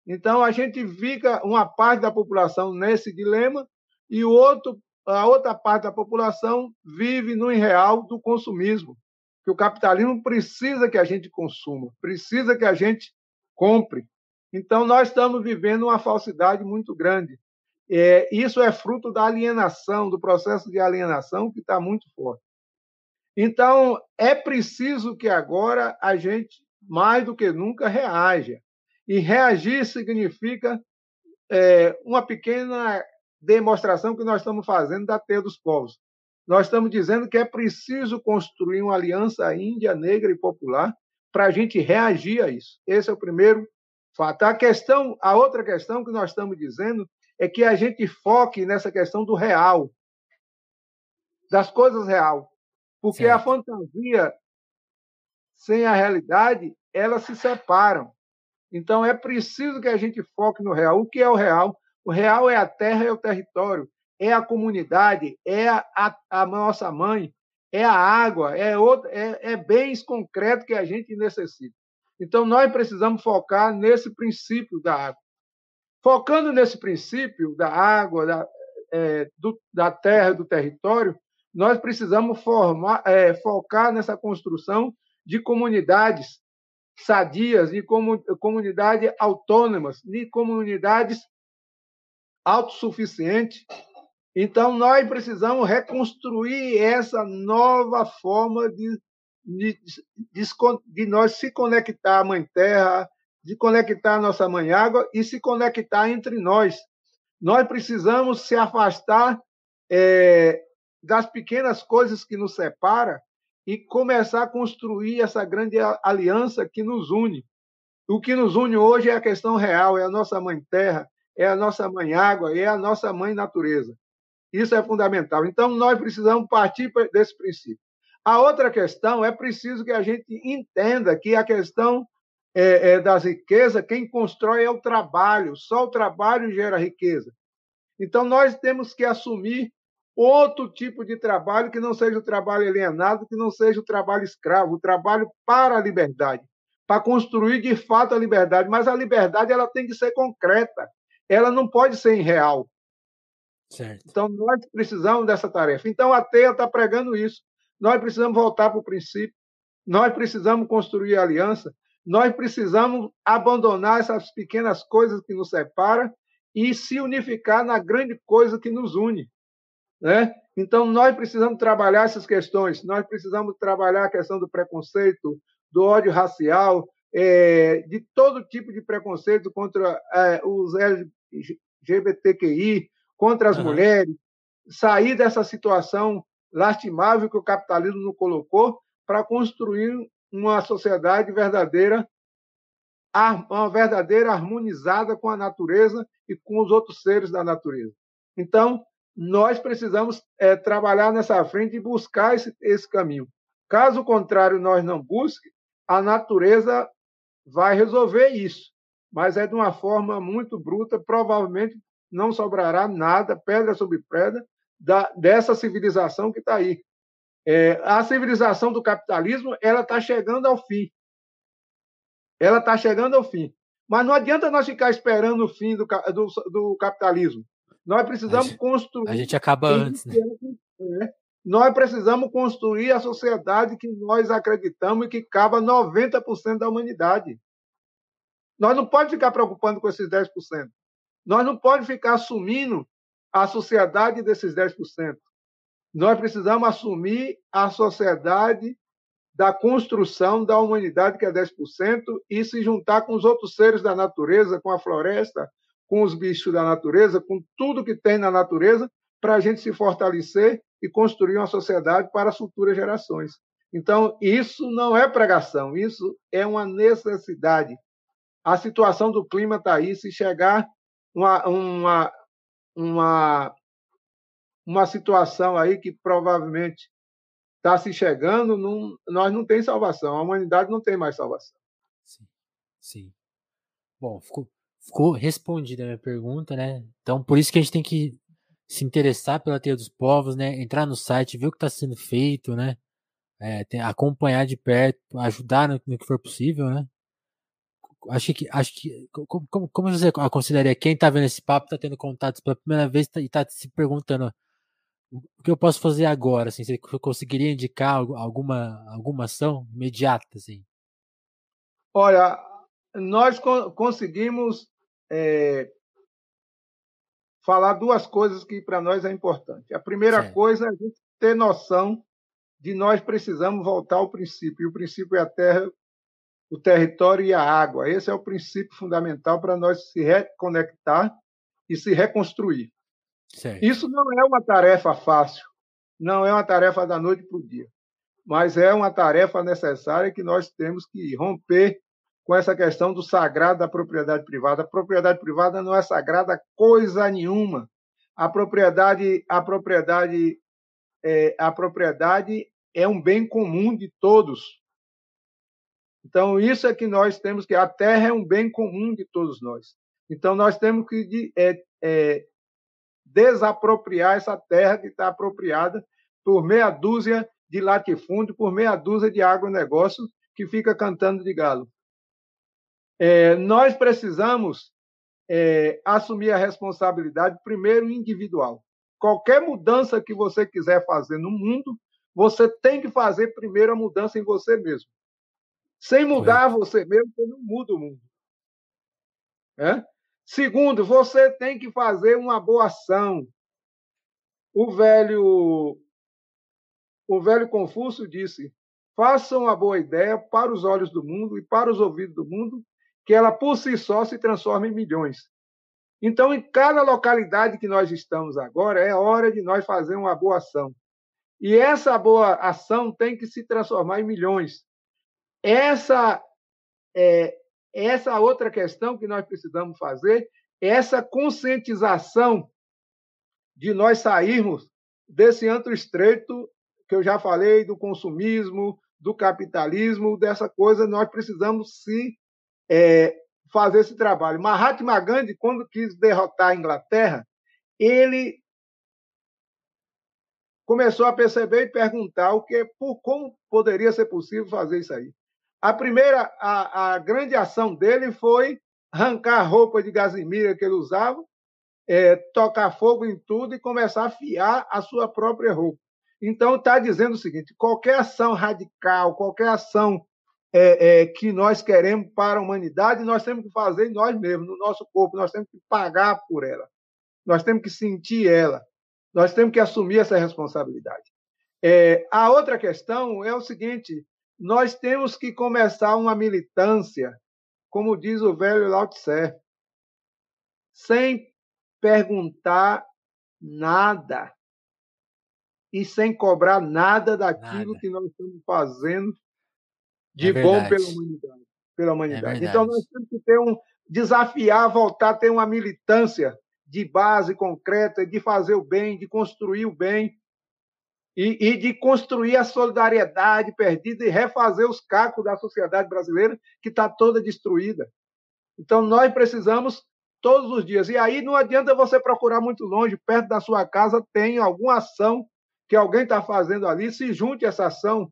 Então a gente fica uma parte da população nesse dilema e o outro a outra parte da população vive no irreal do consumismo, que o capitalismo precisa que a gente consuma, precisa que a gente compre. Então, nós estamos vivendo uma falsidade muito grande. É, isso é fruto da alienação, do processo de alienação que está muito forte. Então, é preciso que agora a gente, mais do que nunca, reaja. E reagir significa é, uma pequena demonstração que nós estamos fazendo da teia dos povos. Nós estamos dizendo que é preciso construir uma aliança índia, negra e popular para a gente reagir a isso. Esse é o primeiro fato. A questão, a outra questão que nós estamos dizendo é que a gente foque nessa questão do real, das coisas real, porque certo. a fantasia sem a realidade elas se separam. Então é preciso que a gente foque no real. O que é o real? O real é a terra, é o território, é a comunidade, é a, a, nossa mãe, é a água, é, outro, é, é bens concretos que a gente necessita. Então, nós precisamos focar nesse princípio da água. Focando nesse princípio da água, da, é, do, da terra, do território, nós precisamos formar, é, focar nessa construção de comunidades sadias, de comunidades autônomas, de comunidades autossuficiente. Então, nós precisamos reconstruir essa nova forma de, de, de, de nós se conectar à Mãe Terra, de conectar à nossa Mãe Água e se conectar entre nós. Nós precisamos se afastar é, das pequenas coisas que nos separam e começar a construir essa grande aliança que nos une. O que nos une hoje é a questão real, é a nossa Mãe Terra, é a nossa mãe água, é a nossa mãe natureza. Isso é fundamental. Então, nós precisamos partir desse princípio. A outra questão é preciso que a gente entenda que a questão é, é, das riquezas, quem constrói é o trabalho, só o trabalho gera riqueza. Então, nós temos que assumir outro tipo de trabalho que não seja o trabalho alienado, que não seja o trabalho escravo, o trabalho para a liberdade, para construir de fato a liberdade. Mas a liberdade ela tem que ser concreta, ela não pode ser irreal. Certo. Então, nós precisamos dessa tarefa. Então, a TEA está pregando isso. Nós precisamos voltar para o princípio, nós precisamos construir aliança, nós precisamos abandonar essas pequenas coisas que nos separam e se unificar na grande coisa que nos une. Né? Então, nós precisamos trabalhar essas questões, nós precisamos trabalhar a questão do preconceito, do ódio racial, é, de todo tipo de preconceito contra é, os LGBTQI, contra as uhum. mulheres, sair dessa situação lastimável que o capitalismo nos colocou para construir uma sociedade verdadeira, uma verdadeira harmonizada com a natureza e com os outros seres da natureza. Então, nós precisamos é, trabalhar nessa frente e buscar esse, esse caminho. Caso contrário, nós não busquemos, a natureza vai resolver isso, mas é de uma forma muito bruta, provavelmente não sobrará nada, pedra sobre pedra, da, dessa civilização que está aí. É, a civilização do capitalismo ela está chegando ao fim. Ela está chegando ao fim. Mas não adianta nós ficar esperando o fim do, do, do capitalismo. Nós precisamos a construir. A gente acaba antes, né? É, nós precisamos construir a sociedade que nós acreditamos e que cabe 90% da humanidade. Nós não podemos ficar preocupando com esses 10%. Nós não podemos ficar assumindo a sociedade desses 10%. Nós precisamos assumir a sociedade da construção da humanidade, que é 10%, e se juntar com os outros seres da natureza, com a floresta, com os bichos da natureza, com tudo que tem na natureza, para a gente se fortalecer e construir uma sociedade para as futuras gerações. Então, isso não é pregação, isso é uma necessidade. A situação do clima está aí. Se chegar uma, uma, uma, uma situação aí que provavelmente está se chegando, não, nós não tem salvação. A humanidade não tem mais salvação. Sim. Sim. Bom, ficou, ficou respondida a minha pergunta, né? Então, por isso que a gente tem que se interessar pela teia dos povos, né? Entrar no site, ver o que está sendo feito, né? É, tem, acompanhar de perto, ajudar no, no, que for possível, né? Acho que, acho que como, como, você consideraria quem está vendo esse papo, está tendo contatos pela primeira vez tá, e está se perguntando o que eu posso fazer agora? Assim, você conseguiria indicar alguma, alguma ação imediata? Assim? Olha, nós co conseguimos é, falar duas coisas que para nós é importante. A primeira coisa é a gente ter noção de nós precisamos voltar ao princípio. E o princípio é a terra, o território e a água. Esse é o princípio fundamental para nós se reconectar e se reconstruir. Isso não é uma tarefa fácil, não é uma tarefa da noite para o dia, mas é uma tarefa necessária que nós temos que romper com essa questão do sagrado da propriedade privada. A propriedade privada não é sagrada coisa nenhuma. A propriedade, a propriedade, é, a propriedade é um bem comum de todos. Então isso é que nós temos que a terra é um bem comum de todos nós. Então nós temos que é, é, desapropriar essa terra que está apropriada por meia dúzia de latifúndio, por meia dúzia de agronegócio que fica cantando de galo. É, nós precisamos é, assumir a responsabilidade, primeiro, individual. Qualquer mudança que você quiser fazer no mundo, você tem que fazer primeiro a mudança em você mesmo. Sem mudar você mesmo, você não muda o mundo. É? Segundo, você tem que fazer uma boa ação. O velho o velho Confúcio disse: façam uma boa ideia para os olhos do mundo e para os ouvidos do mundo, que ela por si só se transforma em milhões. Então, em cada localidade que nós estamos agora, é hora de nós fazer uma boa ação. E essa boa ação tem que se transformar em milhões. Essa é, essa outra questão que nós precisamos fazer, essa conscientização de nós sairmos desse antro estreito que eu já falei, do consumismo, do capitalismo, dessa coisa, nós precisamos se é, fazer esse trabalho. Mahatma Gandhi, quando quis derrotar a Inglaterra, ele começou a perceber e perguntar o que, por como poderia ser possível fazer isso aí. A primeira, a, a grande ação dele foi arrancar a roupa de gazimira que ele usava, é, tocar fogo em tudo e começar a fiar a sua própria roupa. Então, está dizendo o seguinte: qualquer ação radical, qualquer ação é, é, que nós queremos para a humanidade, nós temos que fazer nós mesmos, no nosso corpo, nós temos que pagar por ela, nós temos que sentir ela, nós temos que assumir essa responsabilidade. É, a outra questão é o seguinte: nós temos que começar uma militância, como diz o velho Lao Tse, sem perguntar nada e sem cobrar nada daquilo nada. que nós estamos fazendo de é bom pela humanidade. Pela é humanidade. É então nós temos que ter um desafiar, voltar a ter uma militância de base concreta, de fazer o bem, de construir o bem, e, e, de construir a solidariedade perdida e refazer os cacos da sociedade brasileira, que está toda destruída. Então, nós precisamos todos os dias. E aí não adianta você procurar muito longe, perto da sua casa tem alguma ação que alguém está fazendo ali, se junte a essa ação.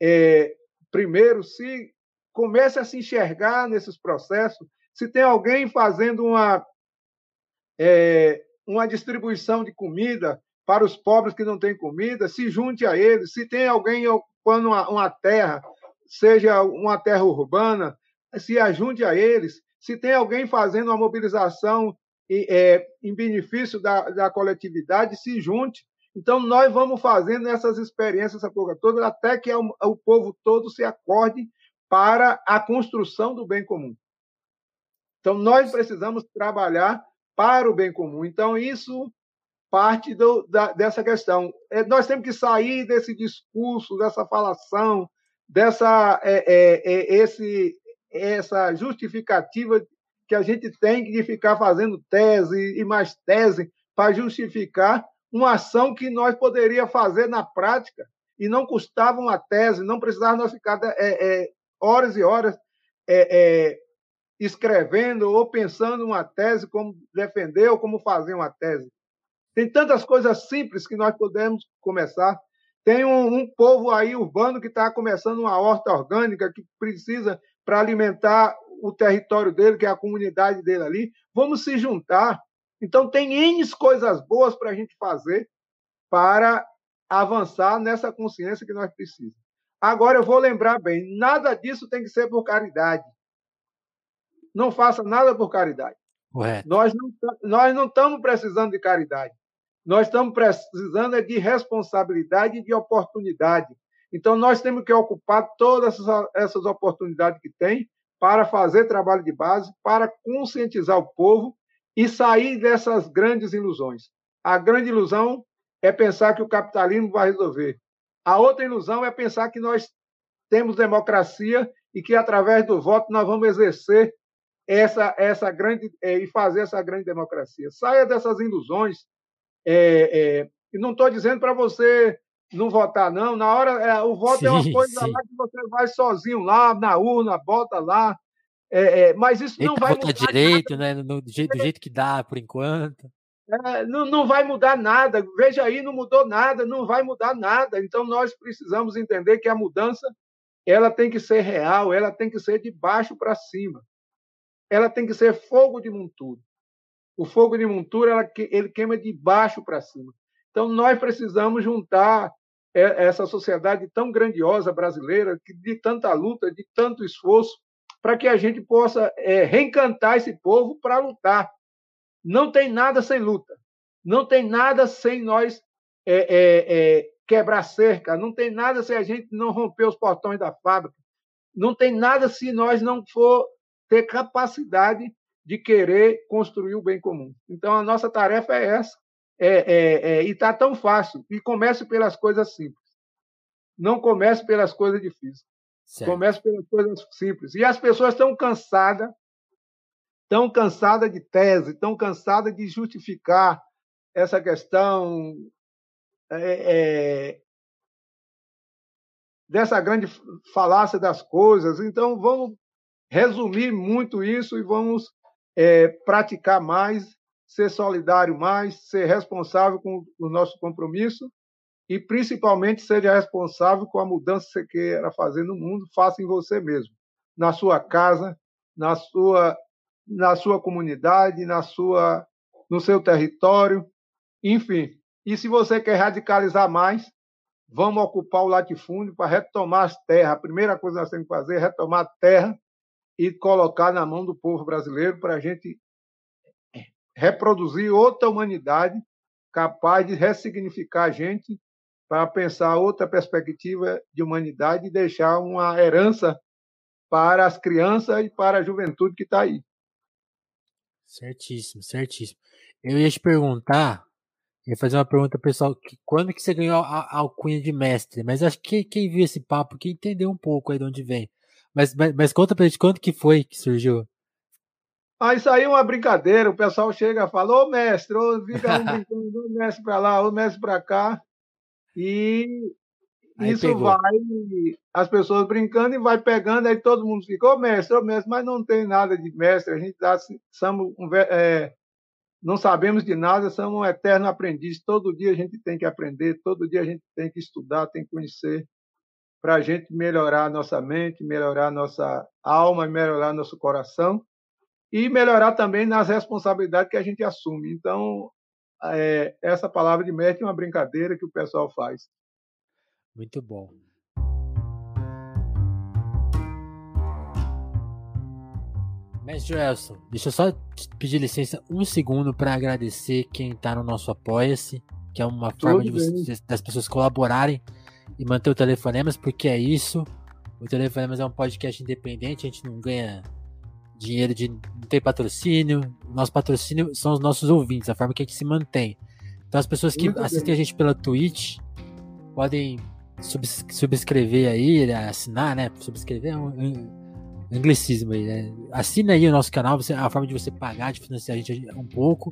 É, primeiro, se comece a se enxergar nesses processos, se tem alguém fazendo uma, é, uma distribuição de comida, para os pobres que não têm comida, se junte a eles. Se tem alguém ocupando uma, uma terra, seja uma terra urbana, se ajunte a eles. Se tem alguém fazendo uma mobilização é, em benefício da, da coletividade, se junte. Então, nós vamos fazendo essas experiências, essa porra toda, até que o, o povo todo se acorde para a construção do bem comum. Então, nós precisamos trabalhar para o bem comum. Então, isso parte do, da, dessa questão. É, nós temos que sair desse discurso, dessa falação, dessa é, é, é esse, essa justificativa que a gente tem de ficar fazendo tese e mais tese para justificar uma ação que nós poderíamos fazer na prática e não custava uma tese, não precisava nós ficar é, é, horas e horas escrevendo ou pensando uma tese, como defender ou como fazer uma tese. Tem tantas coisas simples que nós podemos começar. Tem um, um povo aí urbano que está começando uma horta orgânica que precisa para alimentar o território dele, que é a comunidade dele ali. Vamos se juntar. Então, tem N coisas boas para a gente fazer para avançar nessa consciência que nós precisamos. Agora, eu vou lembrar bem: nada disso tem que ser por caridade. Não faça nada por caridade. Correto. Nós não, nós não estamos precisando de caridade. Nós estamos precisando é de responsabilidade e de oportunidade. Então, nós temos que ocupar todas essas oportunidades que tem para fazer trabalho de base, para conscientizar o povo e sair dessas grandes ilusões. A grande ilusão é pensar que o capitalismo vai resolver. A outra ilusão é pensar que nós temos democracia e que através do voto nós vamos exercer essa essa grande é, e fazer essa grande democracia. Saia dessas ilusões é, é, e não estou dizendo para você não votar, não. Na hora, é, o voto sim, é uma coisa sim. lá que você vai sozinho lá na urna, bota lá. É, é, mas isso não vai mudar direito, nada. né? Do jeito, do jeito que dá, por enquanto. É, não, não vai mudar nada. Veja aí, não mudou nada, não vai mudar nada. Então nós precisamos entender que a mudança ela tem que ser real, ela tem que ser de baixo para cima. Ela tem que ser fogo de montura. O fogo de montura ela, ele queima de baixo para cima. Então, nós precisamos juntar essa sociedade tão grandiosa brasileira, de tanta luta, de tanto esforço, para que a gente possa é, reencantar esse povo para lutar. Não tem nada sem luta. Não tem nada sem nós é, é, é, quebrar cerca. Não tem nada se a gente não romper os portões da fábrica. Não tem nada se nós não for ter capacidade de querer construir o bem comum. Então, a nossa tarefa é essa, é, é, e está tão fácil. E comece pelas coisas simples. Não comece pelas coisas difíceis. Certo. Comece pelas coisas simples. E as pessoas estão cansadas, estão cansadas de tese, estão cansadas de justificar essa questão é, é, dessa grande falácia das coisas. Então, vamos resumir muito isso e vamos é, praticar mais, ser solidário mais, ser responsável com o nosso compromisso e, principalmente, seja responsável com a mudança que você queira fazer no mundo, faça em você mesmo, na sua casa, na sua, na sua comunidade, na sua, no seu território, enfim. E se você quer radicalizar mais, vamos ocupar o latifúndio para retomar as terras. A primeira coisa que nós temos que fazer é retomar a terra e colocar na mão do povo brasileiro para a gente reproduzir outra humanidade capaz de ressignificar a gente para pensar outra perspectiva de humanidade e deixar uma herança para as crianças e para a juventude que está aí. Certíssimo, certíssimo. Eu ia te perguntar, ia fazer uma pergunta pessoal, que, quando que você ganhou a, a alcunha de mestre? Mas acho que quem viu esse papo, que entendeu um pouco aí de onde vem. Mas, mas, mas conta pra gente quanto que foi que surgiu. Ah, isso aí é uma brincadeira. O pessoal chega e fala, ô mestre, ô, fica um brincando, ô mestre pra lá, ô mestre pra cá. E aí isso pegou. vai, as pessoas brincando e vai pegando, aí todo mundo fica, ô mestre, ô mestre, mas não tem nada de mestre, a gente tá, somos, é, não sabemos de nada, somos um eterno aprendiz. Todo dia a gente tem que aprender, todo dia a gente tem que estudar, tem que conhecer para a gente melhorar a nossa mente, melhorar a nossa alma, melhorar nosso coração e melhorar também nas responsabilidades que a gente assume. Então, é, essa palavra de mestre é uma brincadeira que o pessoal faz. Muito bom. Mestre Joelson, deixa eu só pedir licença um segundo para agradecer quem está no nosso Apoia-se. que é uma forma de das pessoas colaborarem e manter o Telefonemas, porque é isso. O Telefonemas é um podcast independente, a gente não ganha dinheiro de. não tem patrocínio. Nosso patrocínio são os nossos ouvintes, a forma que a gente se mantém. Então as pessoas que Muito assistem bem. a gente pela Twitch podem subscrever aí, assinar, né? Subscrever é um, um anglicismo aí, né? Assina aí o nosso canal, você, a forma de você pagar, de financiar a gente um pouco.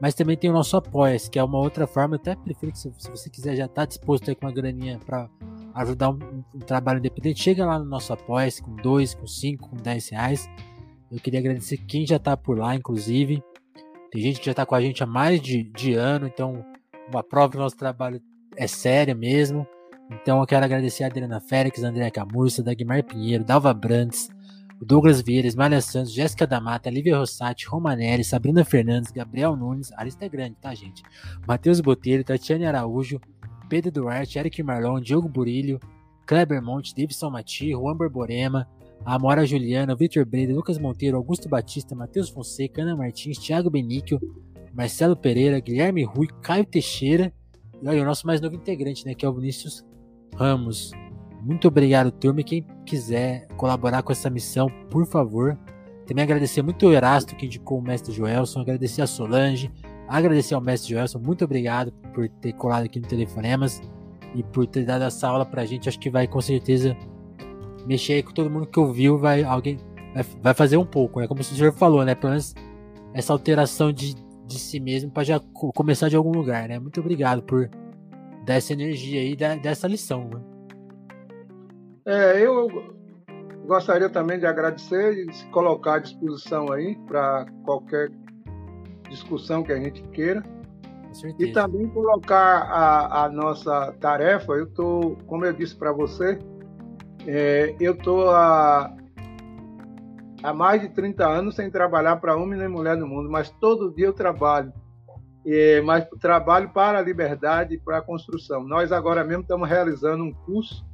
Mas também tem o nosso apoia que é uma outra forma. Eu até prefiro que se, se você quiser já tá disposto aí com uma graninha para ajudar um, um, trabalho independente, chega lá no nosso apoia com 2, com 5, com 10 reais. Eu queria agradecer quem já tá por lá, inclusive. Tem gente que já tá com a gente há mais de, de ano, então uma prova do nosso trabalho é séria mesmo. Então eu quero agradecer a Adriana Félix, a Andréa Camurça, Dagmar Pinheiro, Dalva Brandes, Douglas Vieira, Ismael Santos, Jéssica da Mata, Lívia Rossati, Romanelli, Sabrina Fernandes, Gabriel Nunes, a lista é grande, tá, gente? Matheus Botelho, Tatiane Araújo, Pedro Duarte, Eric Marlon, Diogo Burilho, Kleber Monte, Davidson Mati, Juan Borborema, Amora Juliana, Vitor Breda, Lucas Monteiro, Augusto Batista, Matheus Fonseca, Ana Martins, Thiago Benício, Marcelo Pereira, Guilherme Rui, Caio Teixeira e olha, o nosso mais novo integrante, né, que é o Vinícius Ramos. Muito obrigado, turma. E quem quiser colaborar com essa missão, por favor. Também agradecer muito o Erasto que indicou o mestre Joelson, agradecer a Solange, agradecer ao mestre Joelson, muito obrigado por ter colado aqui no Telefonemas e por ter dado essa aula pra gente. Acho que vai com certeza mexer aí com todo mundo que ouviu, vai alguém vai, vai fazer um pouco, né? Como o senhor falou, né? Pelo menos essa alteração de, de si mesmo para já começar de algum lugar, né? Muito obrigado por dar essa energia aí, dessa lição, né? É, eu gostaria também de agradecer e se colocar à disposição aí para qualquer discussão que a gente queira. E também colocar a, a nossa tarefa. Eu estou, como eu disse para você, é, eu estou há, há mais de 30 anos sem trabalhar para homem nem mulher no mundo, mas todo dia eu trabalho. É, mas trabalho para a liberdade e para a construção. Nós agora mesmo estamos realizando um curso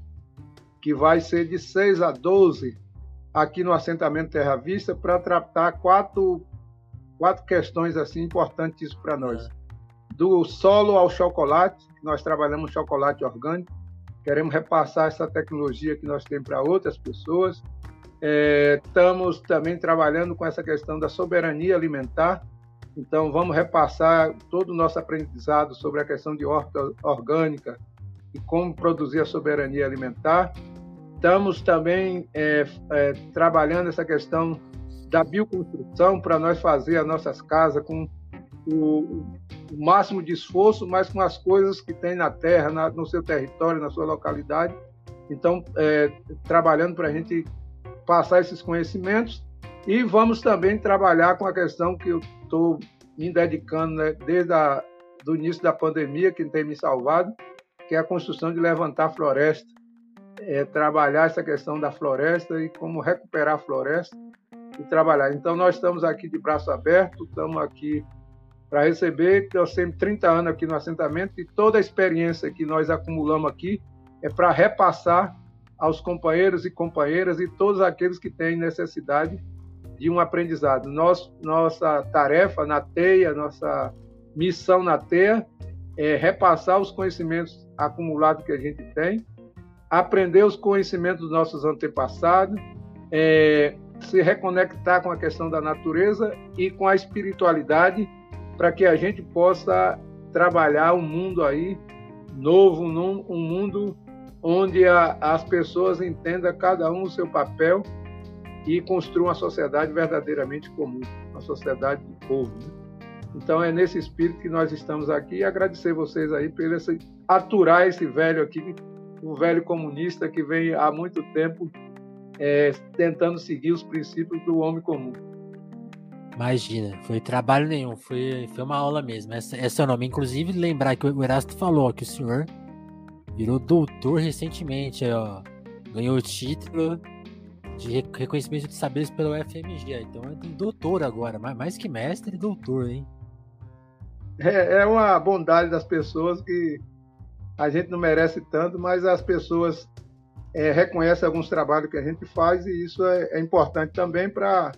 que vai ser de 6 a 12 aqui no assentamento Terra Vista para tratar quatro, quatro questões assim importantes para nós. Do solo ao chocolate, nós trabalhamos chocolate orgânico, queremos repassar essa tecnologia que nós temos para outras pessoas. É, estamos também trabalhando com essa questão da soberania alimentar, então vamos repassar todo o nosso aprendizado sobre a questão de horta orgânica, e como produzir a soberania alimentar. Estamos também é, é, trabalhando essa questão da bioconstrução para nós fazer as nossas casas com o, o, máximo de esforço, mas com as coisas que tem na terra, na, no seu território, na sua localidade. Então, é, trabalhando para a gente passar esses conhecimentos e vamos também trabalhar com a questão que eu estou me dedicando né, desde o início da pandemia, que tem me salvado, que é a construção de levantar floresta, é, trabalhar essa questão da floresta e como recuperar a floresta e trabalhar. Então, nós estamos aqui de braço aberto, estamos aqui para receber, eu sempre 30 anos aqui no assentamento e toda a experiência que nós acumulamos aqui é para repassar aos companheiros e companheiras e todos aqueles que têm necessidade de um aprendizado. Nosso, nossa tarefa na teia, nossa missão na teia é repassar os conhecimentos acumulados que a gente tem, aprender os conhecimentos dos nossos antepassados, é, se reconectar com a questão da natureza e com a espiritualidade para que a gente possa trabalhar um mundo aí novo, um mundo onde a, as pessoas entendam cada um o seu papel e construam uma sociedade verdadeiramente comum, uma sociedade de povo. Né? Então é nesse espírito que nós estamos aqui e agradecer vocês aí por esse, aturar esse velho aqui, o velho comunista que vem há muito tempo é, tentando seguir os princípios do homem comum. Imagina, foi trabalho nenhum, foi, foi uma aula mesmo. Essa, esse é o nome. Inclusive, lembrar que o Erasto falou que o senhor virou doutor recentemente, ó, ganhou o título de reconhecimento de saberes pelo FMG. Então é doutor agora, mais que mestre, doutor, hein? é, é uma bondade das pessoas que a gente não merece tanto, mas as pessoas é, reconhecem alguns trabalhos que a gente faz e isso é, é importante também para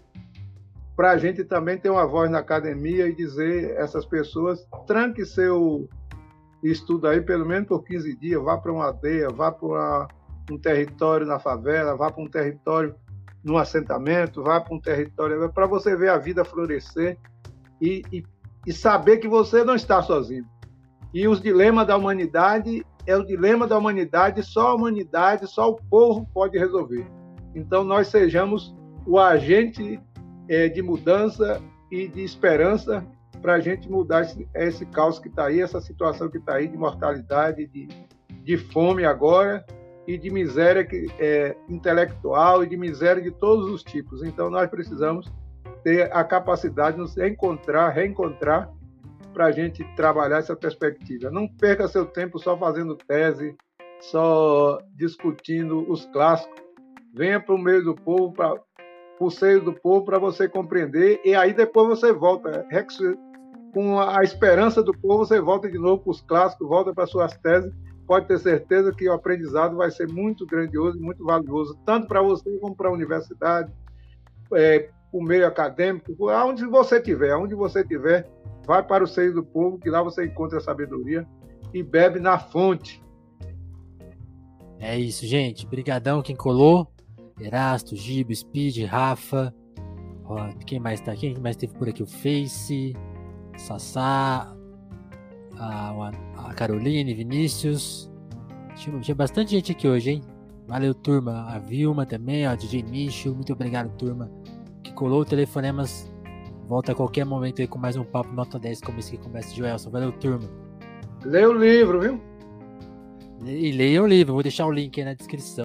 para a gente também ter uma voz na academia e dizer essas pessoas tranque seu estuda aí pelo menos por 15 dias, vá para uma aldeia, vá para um território na favela, vá para um território no assentamento, vá para um território para você ver a vida florescer e, e, e saber que você não está sozinho. E os dilemas da humanidade é o dilema da humanidade, só a humanidade, só o povo pode resolver. Então nós sejamos o agente é, de mudança e de esperança para a gente mudar esse, esse caos que está aí, essa situação que está aí de mortalidade, de, de fome agora e de miséria que, é, intelectual e de miséria de todos os tipos. Então nós precisamos ter a capacidade de nos encontrar, reencontrar para a gente trabalhar essa perspectiva. Não perca seu tempo só fazendo tese, só discutindo os clássicos. Venha para o meio do povo, para o seio do povo, para você compreender, e aí depois você volta. Com a esperança do povo, você volta de novo para os clássicos, volta para suas teses. Pode ter certeza que o aprendizado vai ser muito grandioso muito valioso, tanto para você como para a universidade, é, o meio acadêmico, aonde você estiver, aonde você estiver, vai para o seio do povo, que lá você encontra a sabedoria e bebe na fonte. É isso, gente. Brigadão quem colou. Erasto, Gibo, Speed, Rafa. Ó, quem mais tá aqui? Quem mais teve por aqui? O Face, Sassá, a, a Caroline, Vinícius. Tinha, tinha, bastante gente aqui hoje, hein? Valeu, turma. A Vilma também, ó, DJ Nicho. Muito obrigado, turma. Que colou telefonemas Volta a qualquer momento aí com mais um papo nota 10, como esse que começa de Joelson. Valeu, turma. Leia o livro, viu? E leia o livro, vou deixar o link aí na descrição.